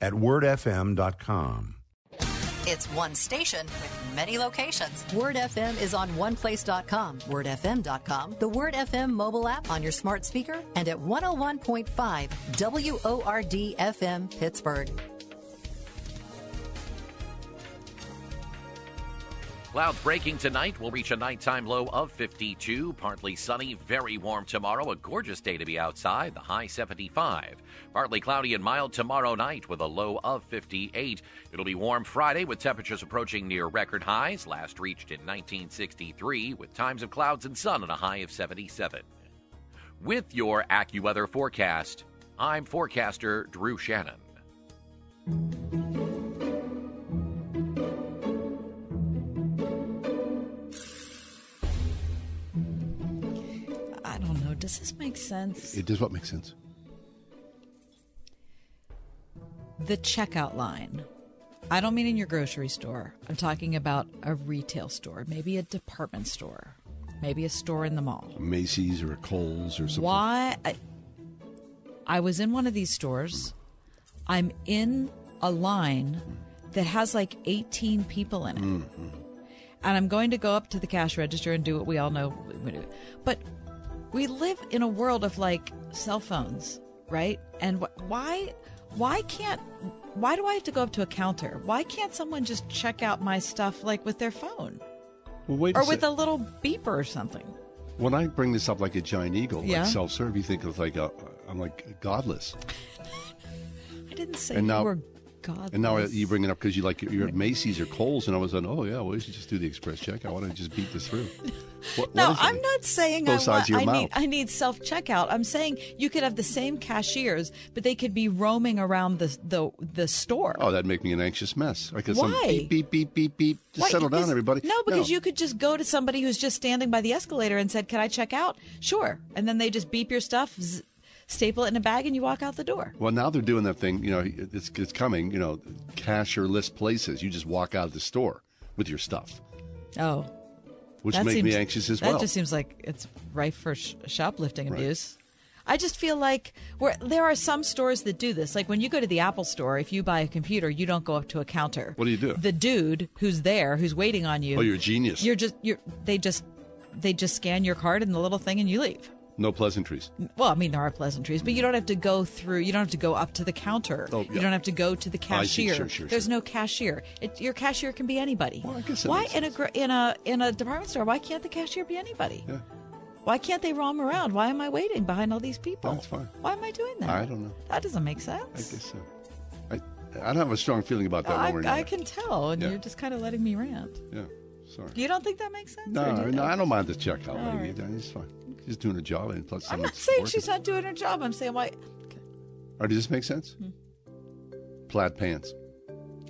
at wordfm.com. It's one station with many locations. Word FM is on oneplace.com, wordfm.com, the Word FM mobile app on your smart speaker, and at 101.5 WORD FM Pittsburgh. Clouds breaking tonight. We'll reach a nighttime low of 52. Partly sunny, very warm tomorrow. A gorgeous day to be outside. The high 75. Partly cloudy and mild tomorrow night with a low of 58. It'll be warm Friday with temperatures approaching near record highs, last reached in 1963, with times of clouds and sun and a high of 77. With your AccuWeather forecast, I'm forecaster Drew Shannon. Does this make sense? It does what makes sense. The checkout line. I don't mean in your grocery store. I'm talking about a retail store, maybe a department store, maybe a store in the mall. Macy's or a Kohl's or something. Why? I, I was in one of these stores. I'm in a line that has like 18 people in it. Mm-hmm. And I'm going to go up to the cash register and do what we all know we do. But we live in a world of like cell phones, right? And wh- why why can't why do I have to go up to a counter? Why can't someone just check out my stuff like with their phone? Well, or a with a little beeper or something. When I bring this up like a giant eagle, Yeah. like self-serve, you think of like a, I'm like godless. I didn't say And you now- were godless. And now you bring it up because you like you're at Macy's or Kohl's, and I was like, oh yeah, well we should just do the express check. I want to just beat this through? What, No, what is it? I'm not saying Both I, want, I need I need self checkout. I'm saying you could have the same cashiers, but they could be roaming around the the the store. Oh, that'd make me an anxious mess. Like Why? beep beep beep beep beep. Just settle down, everybody. No, because you could just go to somebody who's just standing by the escalator and said, "Can I check out?" Sure, and then they just beep your stuff, z- staple it in a bag, and you walk out the door. Well, now they're doing that thing. You know, it's it's coming. You know, cashierless places. You just walk out of the store with your stuff, Oh, which that seems- me anxious as that well. just seems like it's rife for sh- shoplifting Right. abuse. I just feel like where there are some stores that do this. Like when you go to the Apple store, if you buy a computer, you don't go up to a counter. What do you do? The dude who's there, who's waiting on you. Oh, you're a genius. You're just you're. They just they just scan your card and the little thing, and you leave. No pleasantries. Well, I mean, there are pleasantries, but you don't have to go through. You don't have to go up to the counter. Oh, yeah. You don't have to go to the cashier. Sure, sure, There's sure. no cashier. It, your cashier can be anybody. Well, I guess why in a in a in a department store? Why can't the cashier be anybody? Why can't they roam around? Why am I waiting behind all these people? That's fine. Why am I doing that? I don't know. That doesn't make sense. I guess so. I I don't have a strong feeling about that I, I can tell, and Yeah. you're just kind of letting me rant. Yeah, sorry. You don't think that makes sense? No, no. I don't mind the checkout All lady. It's fine. She's doing her job, and plus, I'm not saying she's not doing her job. I'm saying why. Or does this make sense? Hmm. Plaid pants.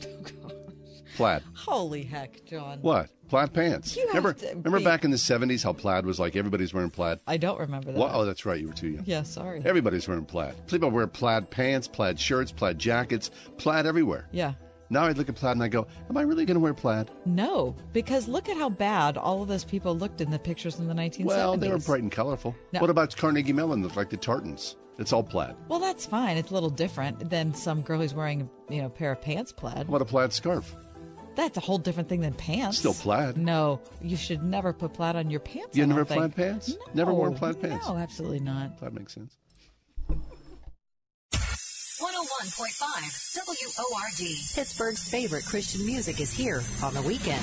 Oh, Plaid. Holy heck, John! What? Plaid pants. You remember? Remember be- back in the '70s how plaid was like everybody's wearing plaid. I don't remember that. What? Oh, that's right. You were too young. Yeah, sorry. Everybody's wearing plaid. People wear plaid pants, plaid shirts, plaid jackets, plaid everywhere. Yeah. Now I look at plaid and I go, "Am I really going to wear plaid?" No, because look at how bad all of those people looked in the pictures in the 1970s. Well, they were bright and colorful. No. What about Carnegie Mellon, like the tartans? It's all plaid. Well, that's fine. It's a little different than some girl who's wearing, you know, a pair of pants plaid. What a plaid scarf? That's a whole different thing than pants. Still plaid. No, you should never put plaid on your pants. You never plaid pants? Never worn No, plaid pants? No, absolutely not. That makes sense. 101.5 WORD. Pittsburgh's favorite Christian music is here on the weekend.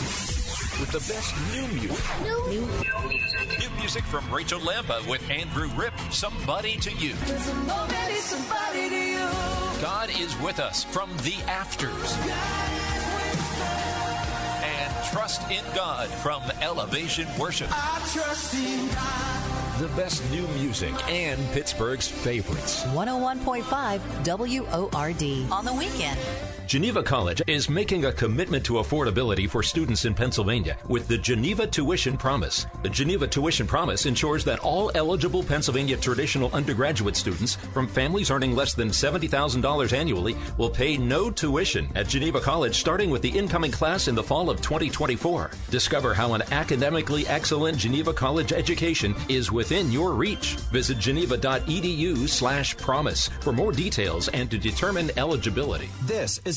With the best new music. New, music. New music from Rachael Lampa with Andrew Ripp, Somebody to You. God is with us from the afters. And Trust in God from Elevation Worship. The best new music and Pittsburgh's favorites. 101.5 WORD. On the weekend. Geneva College is making a commitment to affordability for students in Pennsylvania with the Geneva Tuition Promise. The Geneva Tuition Promise ensures that all eligible Pennsylvania traditional undergraduate students from families earning less than $70,000 annually will pay no tuition at Geneva College starting with the incoming class in the fall of 2024. Discover how an academically excellent Geneva College education is within your reach. Visit geneva.edu slash promise for more details and to determine eligibility. This is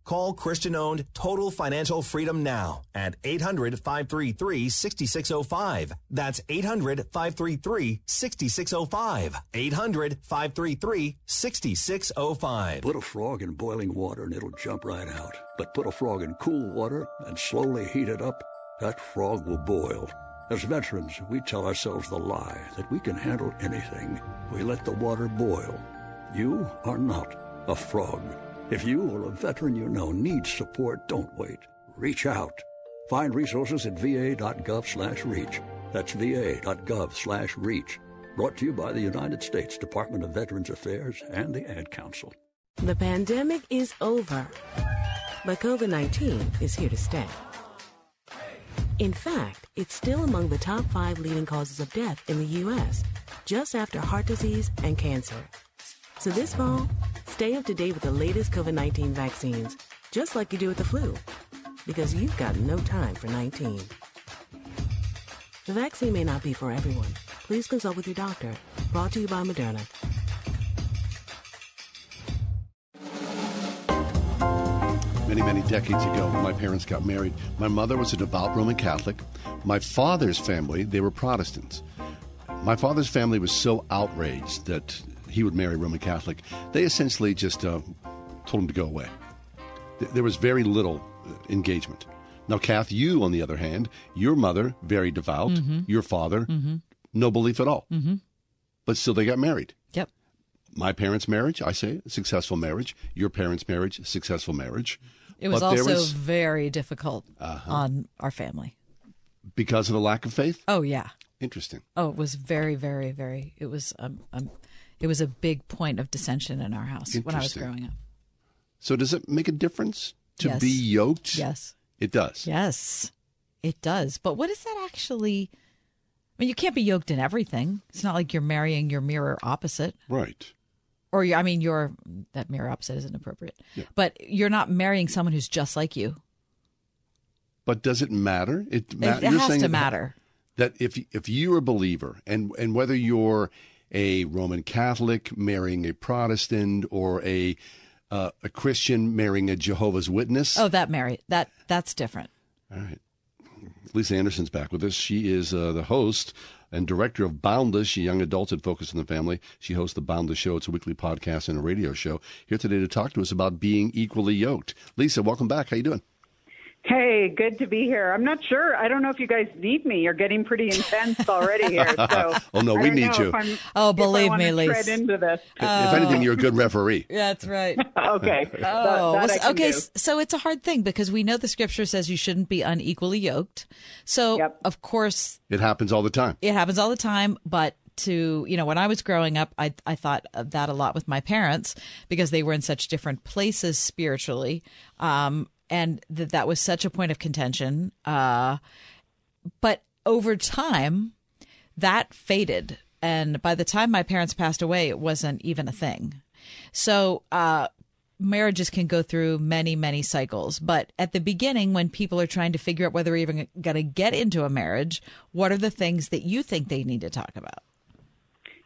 Call Christian owned Total Financial Freedom now at 800 533 6605. That's 800 533 6605. 800 533 6605. Put a frog in boiling water and it'll jump right out. But put a frog in cool water and slowly heat it up, that frog will boil. As veterans, we tell ourselves the lie that we can handle anything. We let the water boil. You are not a frog. If you or a veteran you know needs support, don't wait. Reach out. Find resources at va.gov slash reach. That's va.gov slash reach. Brought to you by the United States Department of Veterans Affairs and the Ad Council. The pandemic is over, but COVID 19 is here to stay. In fact, it's still among the top five leading causes of death in the U.S., just after heart disease and cancer. So this fall, stay up to date with the latest COVID 19 vaccines, just like you do with the flu, because you've got no time for 19. The vaccine may not be for everyone. Please consult with your doctor. Brought to you by Moderna. Many, many decades ago, when my parents got married, my mother was a devout Roman Catholic. My father's family, they were Protestants. My father's family was so outraged that he would marry a Roman Catholic, they essentially just uh, told him to go away. There was very little uh, engagement. Now, Kath, you, on the other hand, your mother, very devout, Mhm. your father, Mm-hmm. no belief at all. Mm-hmm. But still, they got married. Yep. My parents' marriage, I say, successful marriage. Your parents' marriage, successful marriage. It was But also was- very difficult Uh-huh. on our family. because of the lack of faith. Oh yeah. Interesting. Oh, it was very, very, very. It was um, um it was a big point of dissension in our house when I was growing up. So, does it make a difference to Yes. be yoked? Yes. It does. Yes, it does. But what does that actually? I mean, you can't be yoked in everything. It's not like you're marrying your mirror opposite, Right. or I mean, your that mirror opposite isn't appropriate. But you're not marrying someone who's just like you. But does it matter? It, ma- it you're has to matter. That if if you're a believer, and and whether you're a Roman Catholic marrying a Protestant or a uh, a Christian marrying a Jehovah's Witness, Oh, that marry that that's different. All right. Lisa Anderson's back with us. She is uh, the host and director of Boundless, a young adults focus on the family. She hosts the Boundless Show. It's a weekly podcast and a radio show. Here today to talk to us about being equally yoked. Lisa, welcome back. How you doing? Hey, good to be here. I'm not sure. I don't know if you guys need me. You're getting pretty intense already here. So Oh, no, we need you. Oh, if believe wanna me, Lisa. Tread into this. If anything, you're a good referee. That's right. okay. Oh, That- that well, okay. do. So it's a hard thing because we know the scripture says you shouldn't be unequally yoked. So of course It happens all the time. it happens all the time, but to you know when I was growing up, I I thought of that a lot with my parents because they were in such different places spiritually, um, and that that was such a point of contention. Uh, but over time, that faded, and by the time my parents passed away, it wasn't even a thing. So. Uh, marriages can go through many many cycles but at the beginning when people are trying to figure out whether they're even going to get into a marriage what are the things that you think they need to talk about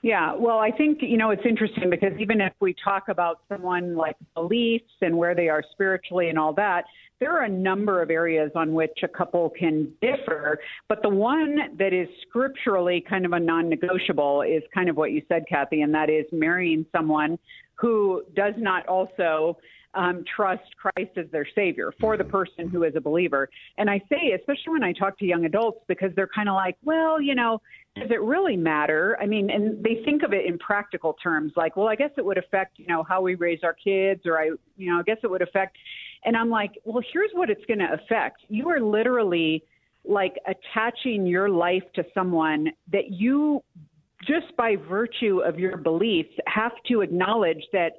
Yeah, well, I think, you know, it's interesting because even if we talk about someone like beliefs and where they are spiritually and all that, there are a number of areas on which a couple can differ. But the one that is scripturally kind of a non negotiable is kind of what you said, Kathy, and that is marrying someone who does not also um, trust Christ as their Savior for the person who is a believer. And I say, especially when I talk to young adults, because they're kind of like, well, you know, does it really matter? I mean, and they think of it in practical terms, like, well, I guess it would affect, you know, how we raise our kids, or I, you know, I guess it would affect. And I'm like, well, here's what it's going to affect. You are literally like attaching your life to someone that you, just by virtue of your beliefs, have to acknowledge that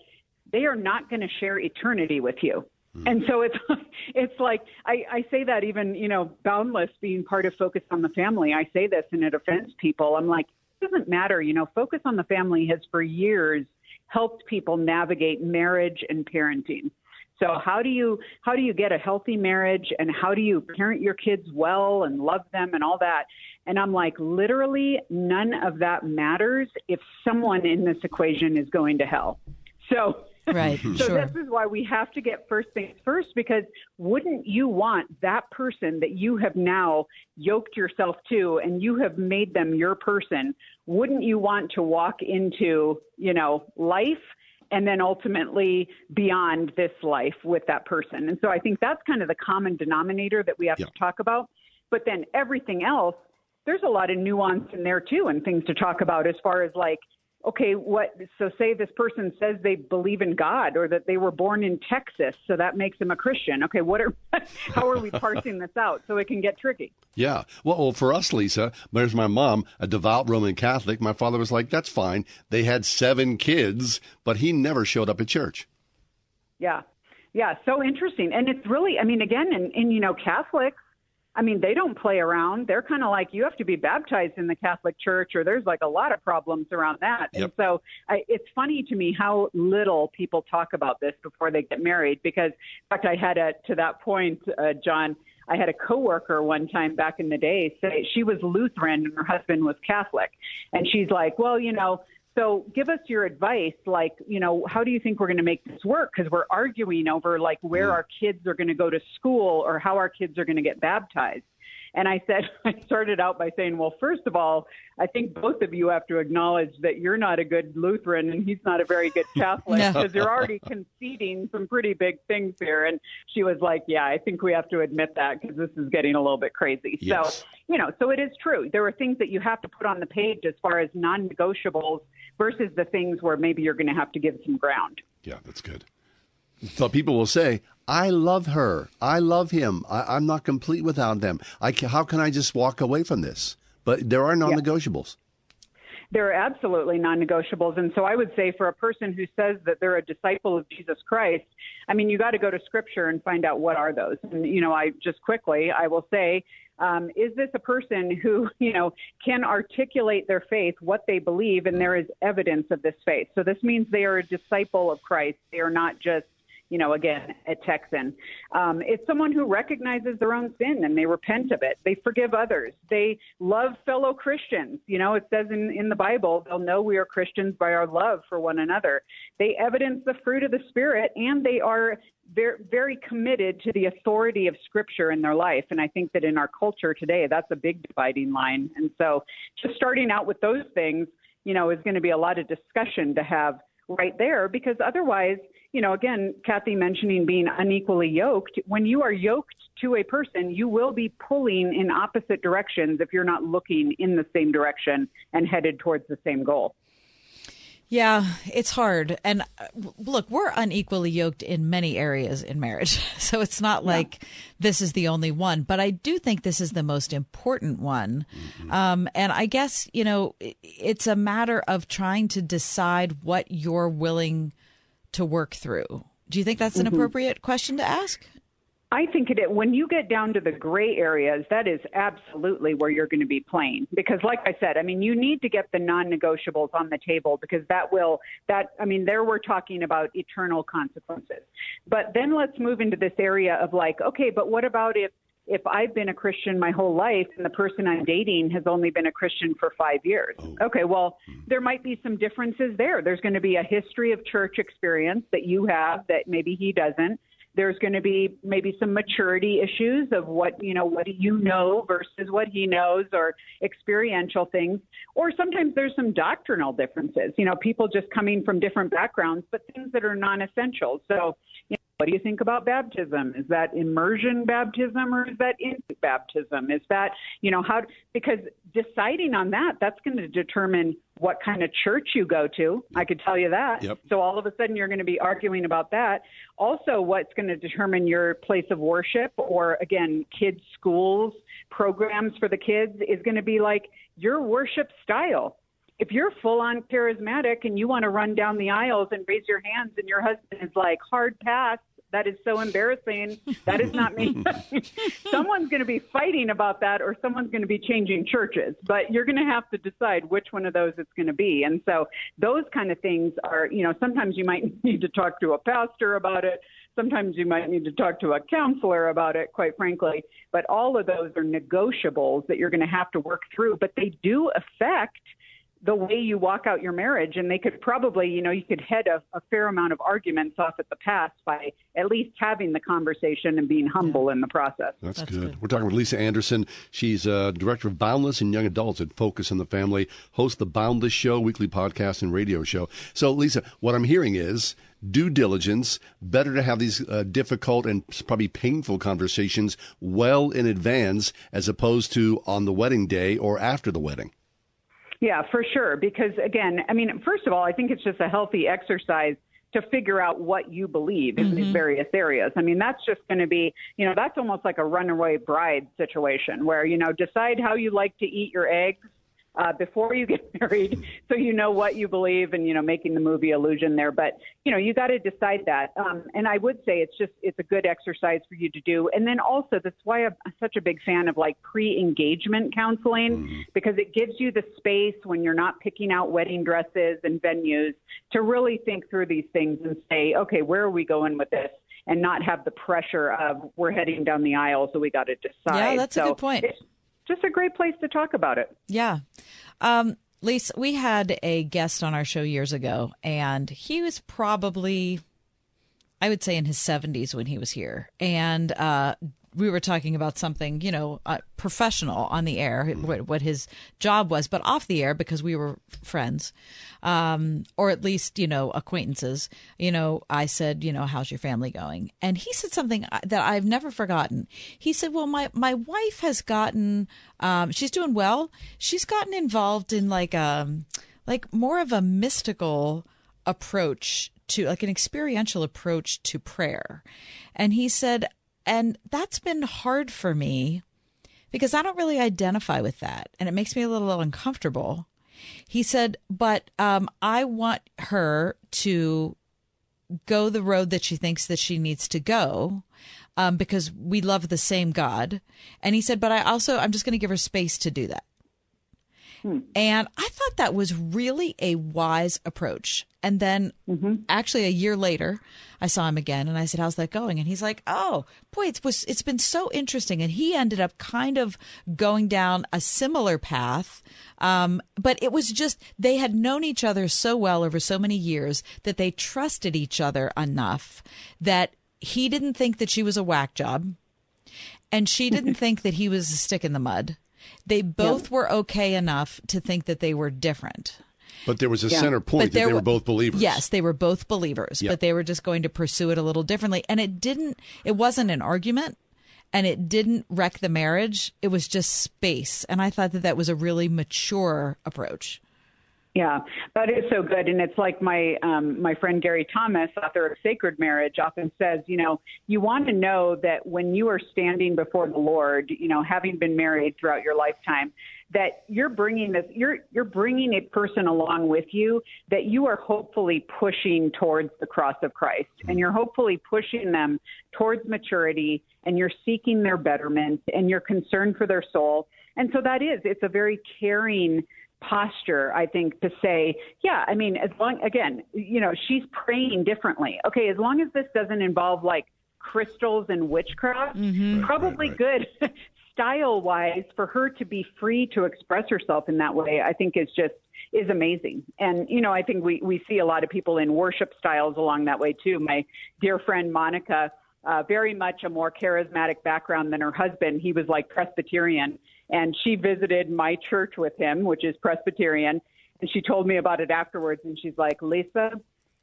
they are not going to share eternity with you. And so it's it's like I, I say that even you know boundless being part of focus on the family. I say this and it offends people. I'm like it doesn't matter. You know, focus on the family has for years helped people navigate marriage and parenting. So how do you how do you get a healthy marriage and how do you parent your kids well and love them and all that? And I'm like literally none of that matters if someone in this equation is going to hell. So Right, mm-hmm. so sure. this is why we have to get first things first because wouldn't you want that person that you have now yoked yourself to and you have made them your person, wouldn't you want to walk into, you know, life and then ultimately beyond this life with that person? And so I think that's kind of the common denominator that we have to talk about. But then everything else, there's a lot of nuance in there too and things to talk about as far as like okay, what? So say this person says they believe in God or that they were born in Texas, so that makes them a Christian. Okay, what are? how are we parsing this out? So it can get tricky. Yeah. Well, well, for us, Lisa, there's my mom, a devout Roman Catholic. My father was like, "That's fine." They had seven kids, but he never showed up at church. Yeah. Yeah, so interesting. And it's really, I mean, again, in, in you know, Catholics, I mean, they don't play around. They're kind of like you have to be baptized in the Catholic Church, or there's like a lot of problems around that. Yep. And so I, it's funny to me how little people talk about this before they get married. Because, in fact, I had a to that point, uh, John. I had a coworker one time back in the day say she was Lutheran and her husband was Catholic, and she's like, "Well, you know, so give us your advice. Like, you know, how do you think we're going to make this work? Because we're arguing over like where mm. our kids are going to go to school or how our kids are going to get baptized. And I said, I started out by saying, well, first of all, I think both of you have to acknowledge that you're not a good Lutheran and he's not a very good Catholic because no. you're already conceding some pretty big things here. And she was like, yeah, I think we have to admit that because this is getting a little bit crazy. Yes. So, you know, so it is true. There are things that you have to put on the page as far as non negotiables versus the things where maybe you're going to have to give some ground. Yeah, that's good. So people will say, I love her. I love him. I, am not complete without them. I can, how can I just walk away from this? But there are non negotiables. Yeah. There are absolutely non negotiables. And so I would say for a person who says that they're a disciple of Jesus Christ, I mean, you got to go to scripture and find out what are those. And, you know, I just quickly, I will say, um, is this a person who, you know, can articulate their faith, what they believe, and there is evidence of this faith? So this means they are a disciple of Christ. They are not just you know, again, a Texan. Um, it's someone who recognizes their own sin and they repent of it. They forgive others. They love fellow Christians. You know, it says in, in the Bible, they'll know we are Christians by our love for one another. They evidence the fruit of the Spirit and they are very, very committed to the authority of Scripture in their life. And I think that in our culture today, that's a big dividing line. And so just starting out with those things, you know, is going to be a lot of discussion to have right there because otherwise, you know, again, Kathy mentioning being unequally yoked, when you are yoked to a person, you will be pulling in opposite directions if you're not looking in the same direction and headed towards the same goal. Yeah, it's hard. And uh, look, we're unequally yoked in many areas in marriage. So it's not like yeah. this is the only one, but I do think this is the most important one. Mm-hmm. Um, and I guess, you know, it's a matter of trying to decide what you're willing to work through. Do you think that's an mm-hmm. appropriate question to ask? I think it when you get down to the gray areas, that is absolutely where you're going to be playing. Because, like I said, I mean, you need to get the non-negotiables on the table because that will that I mean, there we're talking about eternal consequences. But then let's move into this area of like, okay, but what about if if I've been a Christian my whole life and the person I'm dating has only been a Christian for five years. Oh. Okay, well, hmm. there might be some differences there. There's going to be a history of church experience that you have that maybe he doesn't. There's going to be maybe some maturity issues of what, you know, what do you know versus what he knows or experiential things. Or sometimes there's some doctrinal differences, you know, people just coming from different backgrounds, but things that are non essential. So, you know, what do you think about baptism? Is that immersion baptism or is that infant baptism? Is that, you know, how, because deciding on that, that's going to determine what kind of church you go to. I could tell you that. Yep. So all of a sudden you're going to be arguing about that. Also, what's going to determine your place of worship or, again, kids' schools, programs for the kids is going to be like your worship style if you're full on charismatic and you want to run down the aisles and raise your hands and your husband is like hard pass. That is so embarrassing. That is not me. Someone's going to be fighting about that or someone's going to be changing churches but you're going to have to decide which one of those it's going to be. And so those kind of things are you know sometimes you might need to talk to a pastor about it. Sometimes you might need to talk to a counselor about it quite frankly. But all of those are negotiables that you're going to have to work through but they do affect the way you walk out your marriage and they could probably you know you could head a, a, fair amount of arguments off at the pass by at least having the conversation and being humble yeah. in the process that's, that's good. good. we're talking with lisa anderson she's uh, director of boundless and young adults at focus on the family hosts the boundless show weekly podcast and radio show so lisa what i'm hearing is due diligence better to have these uh, difficult and probably painful conversations well in advance as opposed to on the wedding day or after the wedding Yeah, for sure. Because again, I mean, first of all, I think it's just a healthy exercise to figure out what you believe in these mm-hmm. various areas. I mean, that's just going to be, you know, that's almost like a runaway bride situation where, you know, decide how you like to eat your eggs uh, before you get married so you know what you believe and you know making the movie illusion there. But you know you got to decide that. Um, and i would say it's just it's a good exercise for you to do. And then also that's why i'm such a big fan of like pre-engagement counseling because it gives you the space when you're not picking out wedding dresses and venues to really think through these things and say okay where are we going with this? and not have the pressure of we're heading down the aisle so we got to decide. Yeah, that's a good point. it's just a great place to talk about it Yeah. Um, Lisa, we had a guest on our show years ago, and he was probably, I would say, in his 70s when he was here. And uh, we were talking about something, you know, uh, professional on the air, what, what his job was, but off the air because we were friends, um, or at least, you know, acquaintances. You know, I said, you know, how's your family going? And he said something that I've never forgotten. He said, well, my, my wife has gotten, um, she's doing well. She's gotten involved in like, um, like more of a mystical approach to like an experiential approach to prayer. And he said, and that's been hard for me because I don't really identify with that. And it makes me a little uncomfortable. He said, but um, I want her to go the road that she thinks that she needs to go um, because we love the same God. And he said, but I also, I'm just going to give her space to do that. And I thought that was really a wise approach. And then actually a year later, I saw him again and I said, How's that going? And he's like, Oh, boy, it was it's been so interesting. And he ended up kind of going down a similar path. Um, but it was just they had known each other so well over so many years that they trusted each other enough that he didn't think that she was a whack job and she didn't think that he was a stick in the mud. They both were okay enough to think that they were different. But there was a Yeah. center But point that they were both believers. Yes, they were both believers, Yeah. but they were just going to pursue it a little differently. And it didn't, it wasn't an argument and it didn't wreck the marriage. It was just space. And I thought that that was a really mature approach. Yeah, that is so good, and it's like my um, my friend Gary Thomas, author of Sacred Marriage, often says. You know, you want to know that when you are standing before the Lord, you know, having been married throughout your lifetime, that you're bringing this, you're you're bringing a person along with you that you are hopefully pushing towards the cross of Christ, and you're hopefully pushing them towards maturity, and you're seeking their betterment, and you're concerned for their soul, and so that is, it's a very caring posture, I think, to say, yeah, I mean, as long, again, you know, she's praying differently. Okay, as long as this doesn't involve like crystals and witchcraft, probably good style wise for her to be free to express herself in that way, I think is just is amazing. And, you know, I think we, we see a lot of people in worship styles along that way too. My dear friend Monica, uh, very much a more charismatic background than her husband. He was like Presbyterian, and she visited my church with him, which is Presbyterian. And she told me about it afterwards, and she's like, Lisa,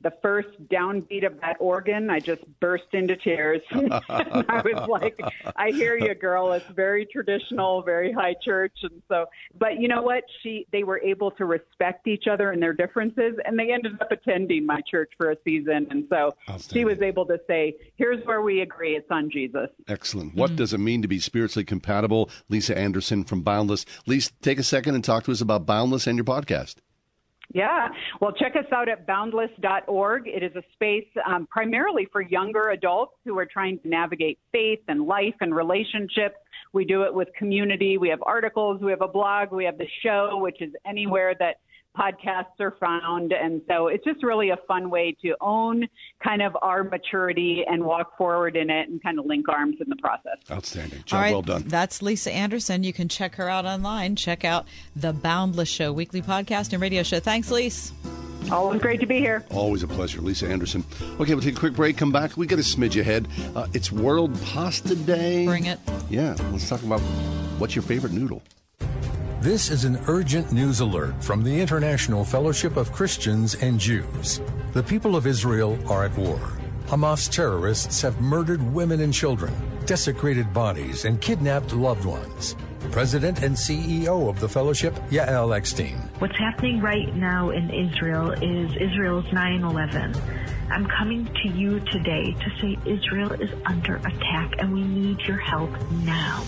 the first downbeat of that organ, I just burst into tears. I was like, I hear you, girl. It's very traditional, very high church, and so. But you know what? She, they were able to respect each other and their differences, and they ended up attending my church for a season. And so she was able to say, "Here's where we agree. It's on Jesus." Excellent. What mm-hmm. does it mean to be spiritually compatible? Lisa Anderson from Boundless. Lisa, take a second and talk to us about Boundless and your podcast. Yeah. Well, check us out at boundless.org. It is a space um, primarily for younger adults who are trying to navigate faith and life and relationships. We do it with community. We have articles, we have a blog, we have the show, which is anywhere that podcasts are found. And so it's just really a fun way to own kind of our maturity and walk forward in it and kind of link arms in the process. Outstanding. All right, well done. That's Lisa Anderson. You can check her out online. Check out the Boundless Show, weekly podcast and radio show. Thanks, Lisa. Always great to be here. Always a pleasure, Lisa Anderson. Okay, we'll take a quick break. Come back. We got a smidge ahead. Uh, it's World Pasta Day. Bring it. Yeah, let's talk about what's your favorite noodle. This is an urgent news alert from the International Fellowship of Christians and Jews. The people of Israel are at war. Hamas terrorists have murdered women and children, desecrated bodies, and kidnapped loved ones. President and CEO of the fellowship, Yael Eckstein. What's happening right now in Israel is Israel's 9 11. I'm coming to you today to say Israel is under attack and we need your help now.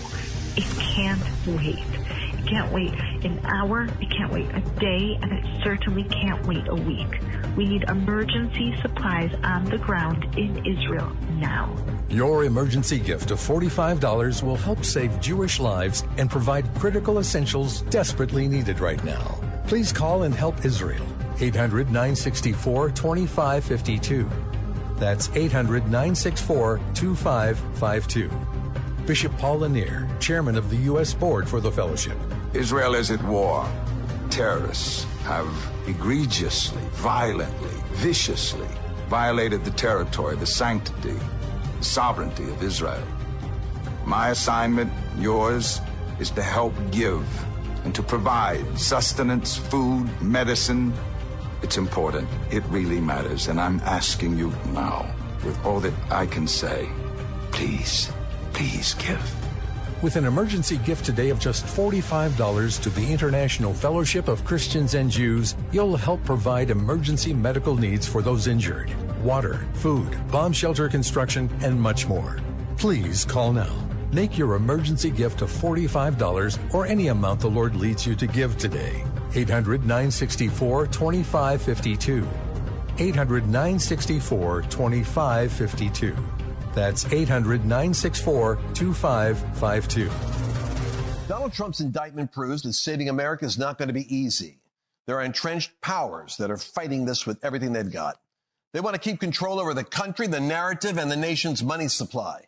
It can't wait. Can't wait an hour, it can't wait a day, and it certainly can't wait a week. We need emergency supplies on the ground in Israel now. Your emergency gift of $45 will help save Jewish lives and provide critical essentials desperately needed right now. Please call and help Israel. 800 964 2552. That's 800 964 2552. Bishop Paul Lanier, Chairman of the U.S. Board for the Fellowship. Israel is at war. Terrorists have egregiously, violently, viciously violated the territory, the sanctity, the sovereignty of Israel. My assignment, yours, is to help give and to provide sustenance, food, medicine. It's important. It really matters. And I'm asking you now, with all that I can say, please, please give. With an emergency gift today of just $45 to the International Fellowship of Christians and Jews, you'll help provide emergency medical needs for those injured water, food, bomb shelter construction, and much more. Please call now. Make your emergency gift of $45 or any amount the Lord leads you to give today. 800 964 2552. 800 964 2552. That's 800 964 2552. Donald Trump's indictment proves that saving America is not going to be easy. There are entrenched powers that are fighting this with everything they've got. They want to keep control over the country, the narrative, and the nation's money supply.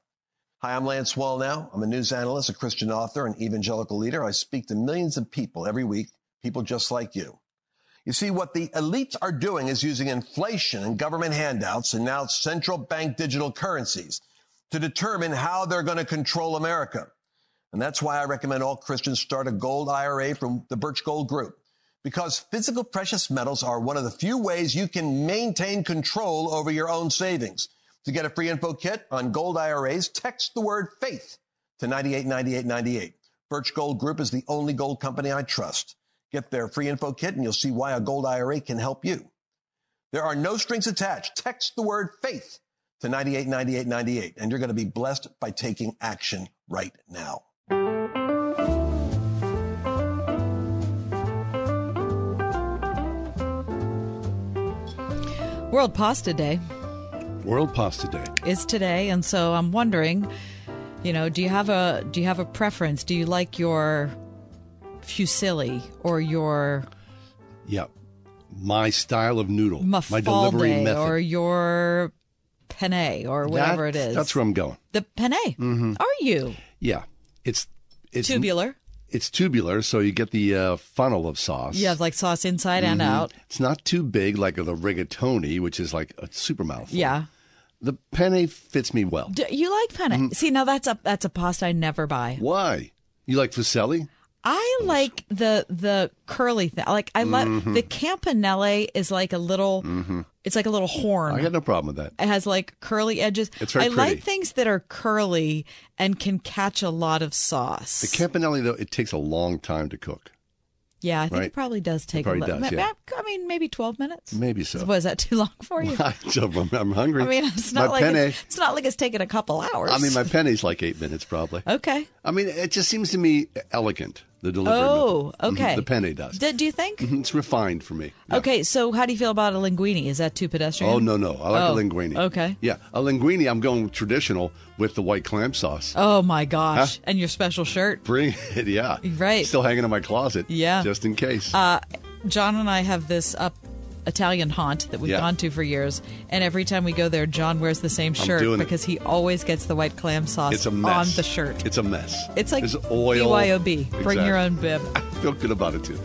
Hi, I'm Lance Wallnau. I'm a news analyst, a Christian author, an evangelical leader. I speak to millions of people every week, people just like you. You see, what the elites are doing is using inflation and government handouts and now central bank digital currencies to determine how they're going to control America. And that's why I recommend all Christians start a gold IRA from the Birch Gold Group. Because physical precious metals are one of the few ways you can maintain control over your own savings. To get a free info kit on gold IRAs, text the word faith to 989898. Birch Gold Group is the only gold company I trust. Get their free info kit and you'll see why a gold IRA can help you. There are no strings attached. Text the word faith to 989898 and you're going to be blessed by taking action right now. World Pasta Day World Pasta Day. is today, and so I'm wondering, you know, do you have a do you have a preference? Do you like your fusilli or your yeah My style of noodle. my delivery method. or your penne or whatever it is? That's where I'm going. the penne. Mhm. Are you Yeah. It's it's tubular? It's tubular, so you get the uh, funnel of sauce. You have like sauce inside and Mhm. out. It's not too big like the rigatoni, which is like a super mouthful. Yeah. The penne fits me well. Do you like penne? See, now that's a that's a pasta I never buy. Why? You like fusilli? I like the the curly thing. Like I like Mhm. the campanelle is like a little. Mm-hmm. It's like a little horn. I got no problem with that. It has like curly edges. It's very I like things that are curly and can catch a lot of sauce. The campanelli, though, it takes a long time to cook. yeah, I think right. it probably does take probably a little. does, yeah. I mean, maybe twelve minutes. Maybe so. Was that too long for you? I'm, I'm hungry. I mean, it's not my like penne. it's, it's not like it's taking a couple hours. I mean, my penny's like eight minutes probably. okay. I mean, it just seems to me elegant. The delivery. Oh, method. Mhm, okay. The penne does. Do, do you think? Mhm, It's refined for me. Okay, so how do you feel about a linguine? Is that too pedestrian? Oh no, no, I like Oh, a linguine. Okay. Yeah, a linguine. I'm going traditional with the white clam sauce. Oh my gosh! Huh? And your special shirt. Bring it, yeah. Right. Still hanging in my closet. Yeah. Just in case. Uh, John and I have this up Italian haunt that we've Yeah. gone to for years, and every time we go there, John wears the same shirt doing it. because he always gets the white clam sauce it's a mess on the shirt. It's a mess. It's like There's oil. BYOB. Bring your own bib. I feel good about it too.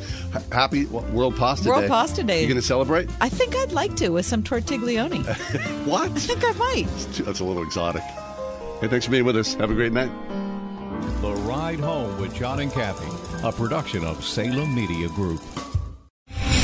Happy World Pasta World Day. World Pasta Day. You going to celebrate? I think I'd like to with some tortiglione. what? I think I might. That's a little exotic. Hey, thanks for being with us. Have a great night. The Ride Home with John and Kathy, a production of Salem Media Group.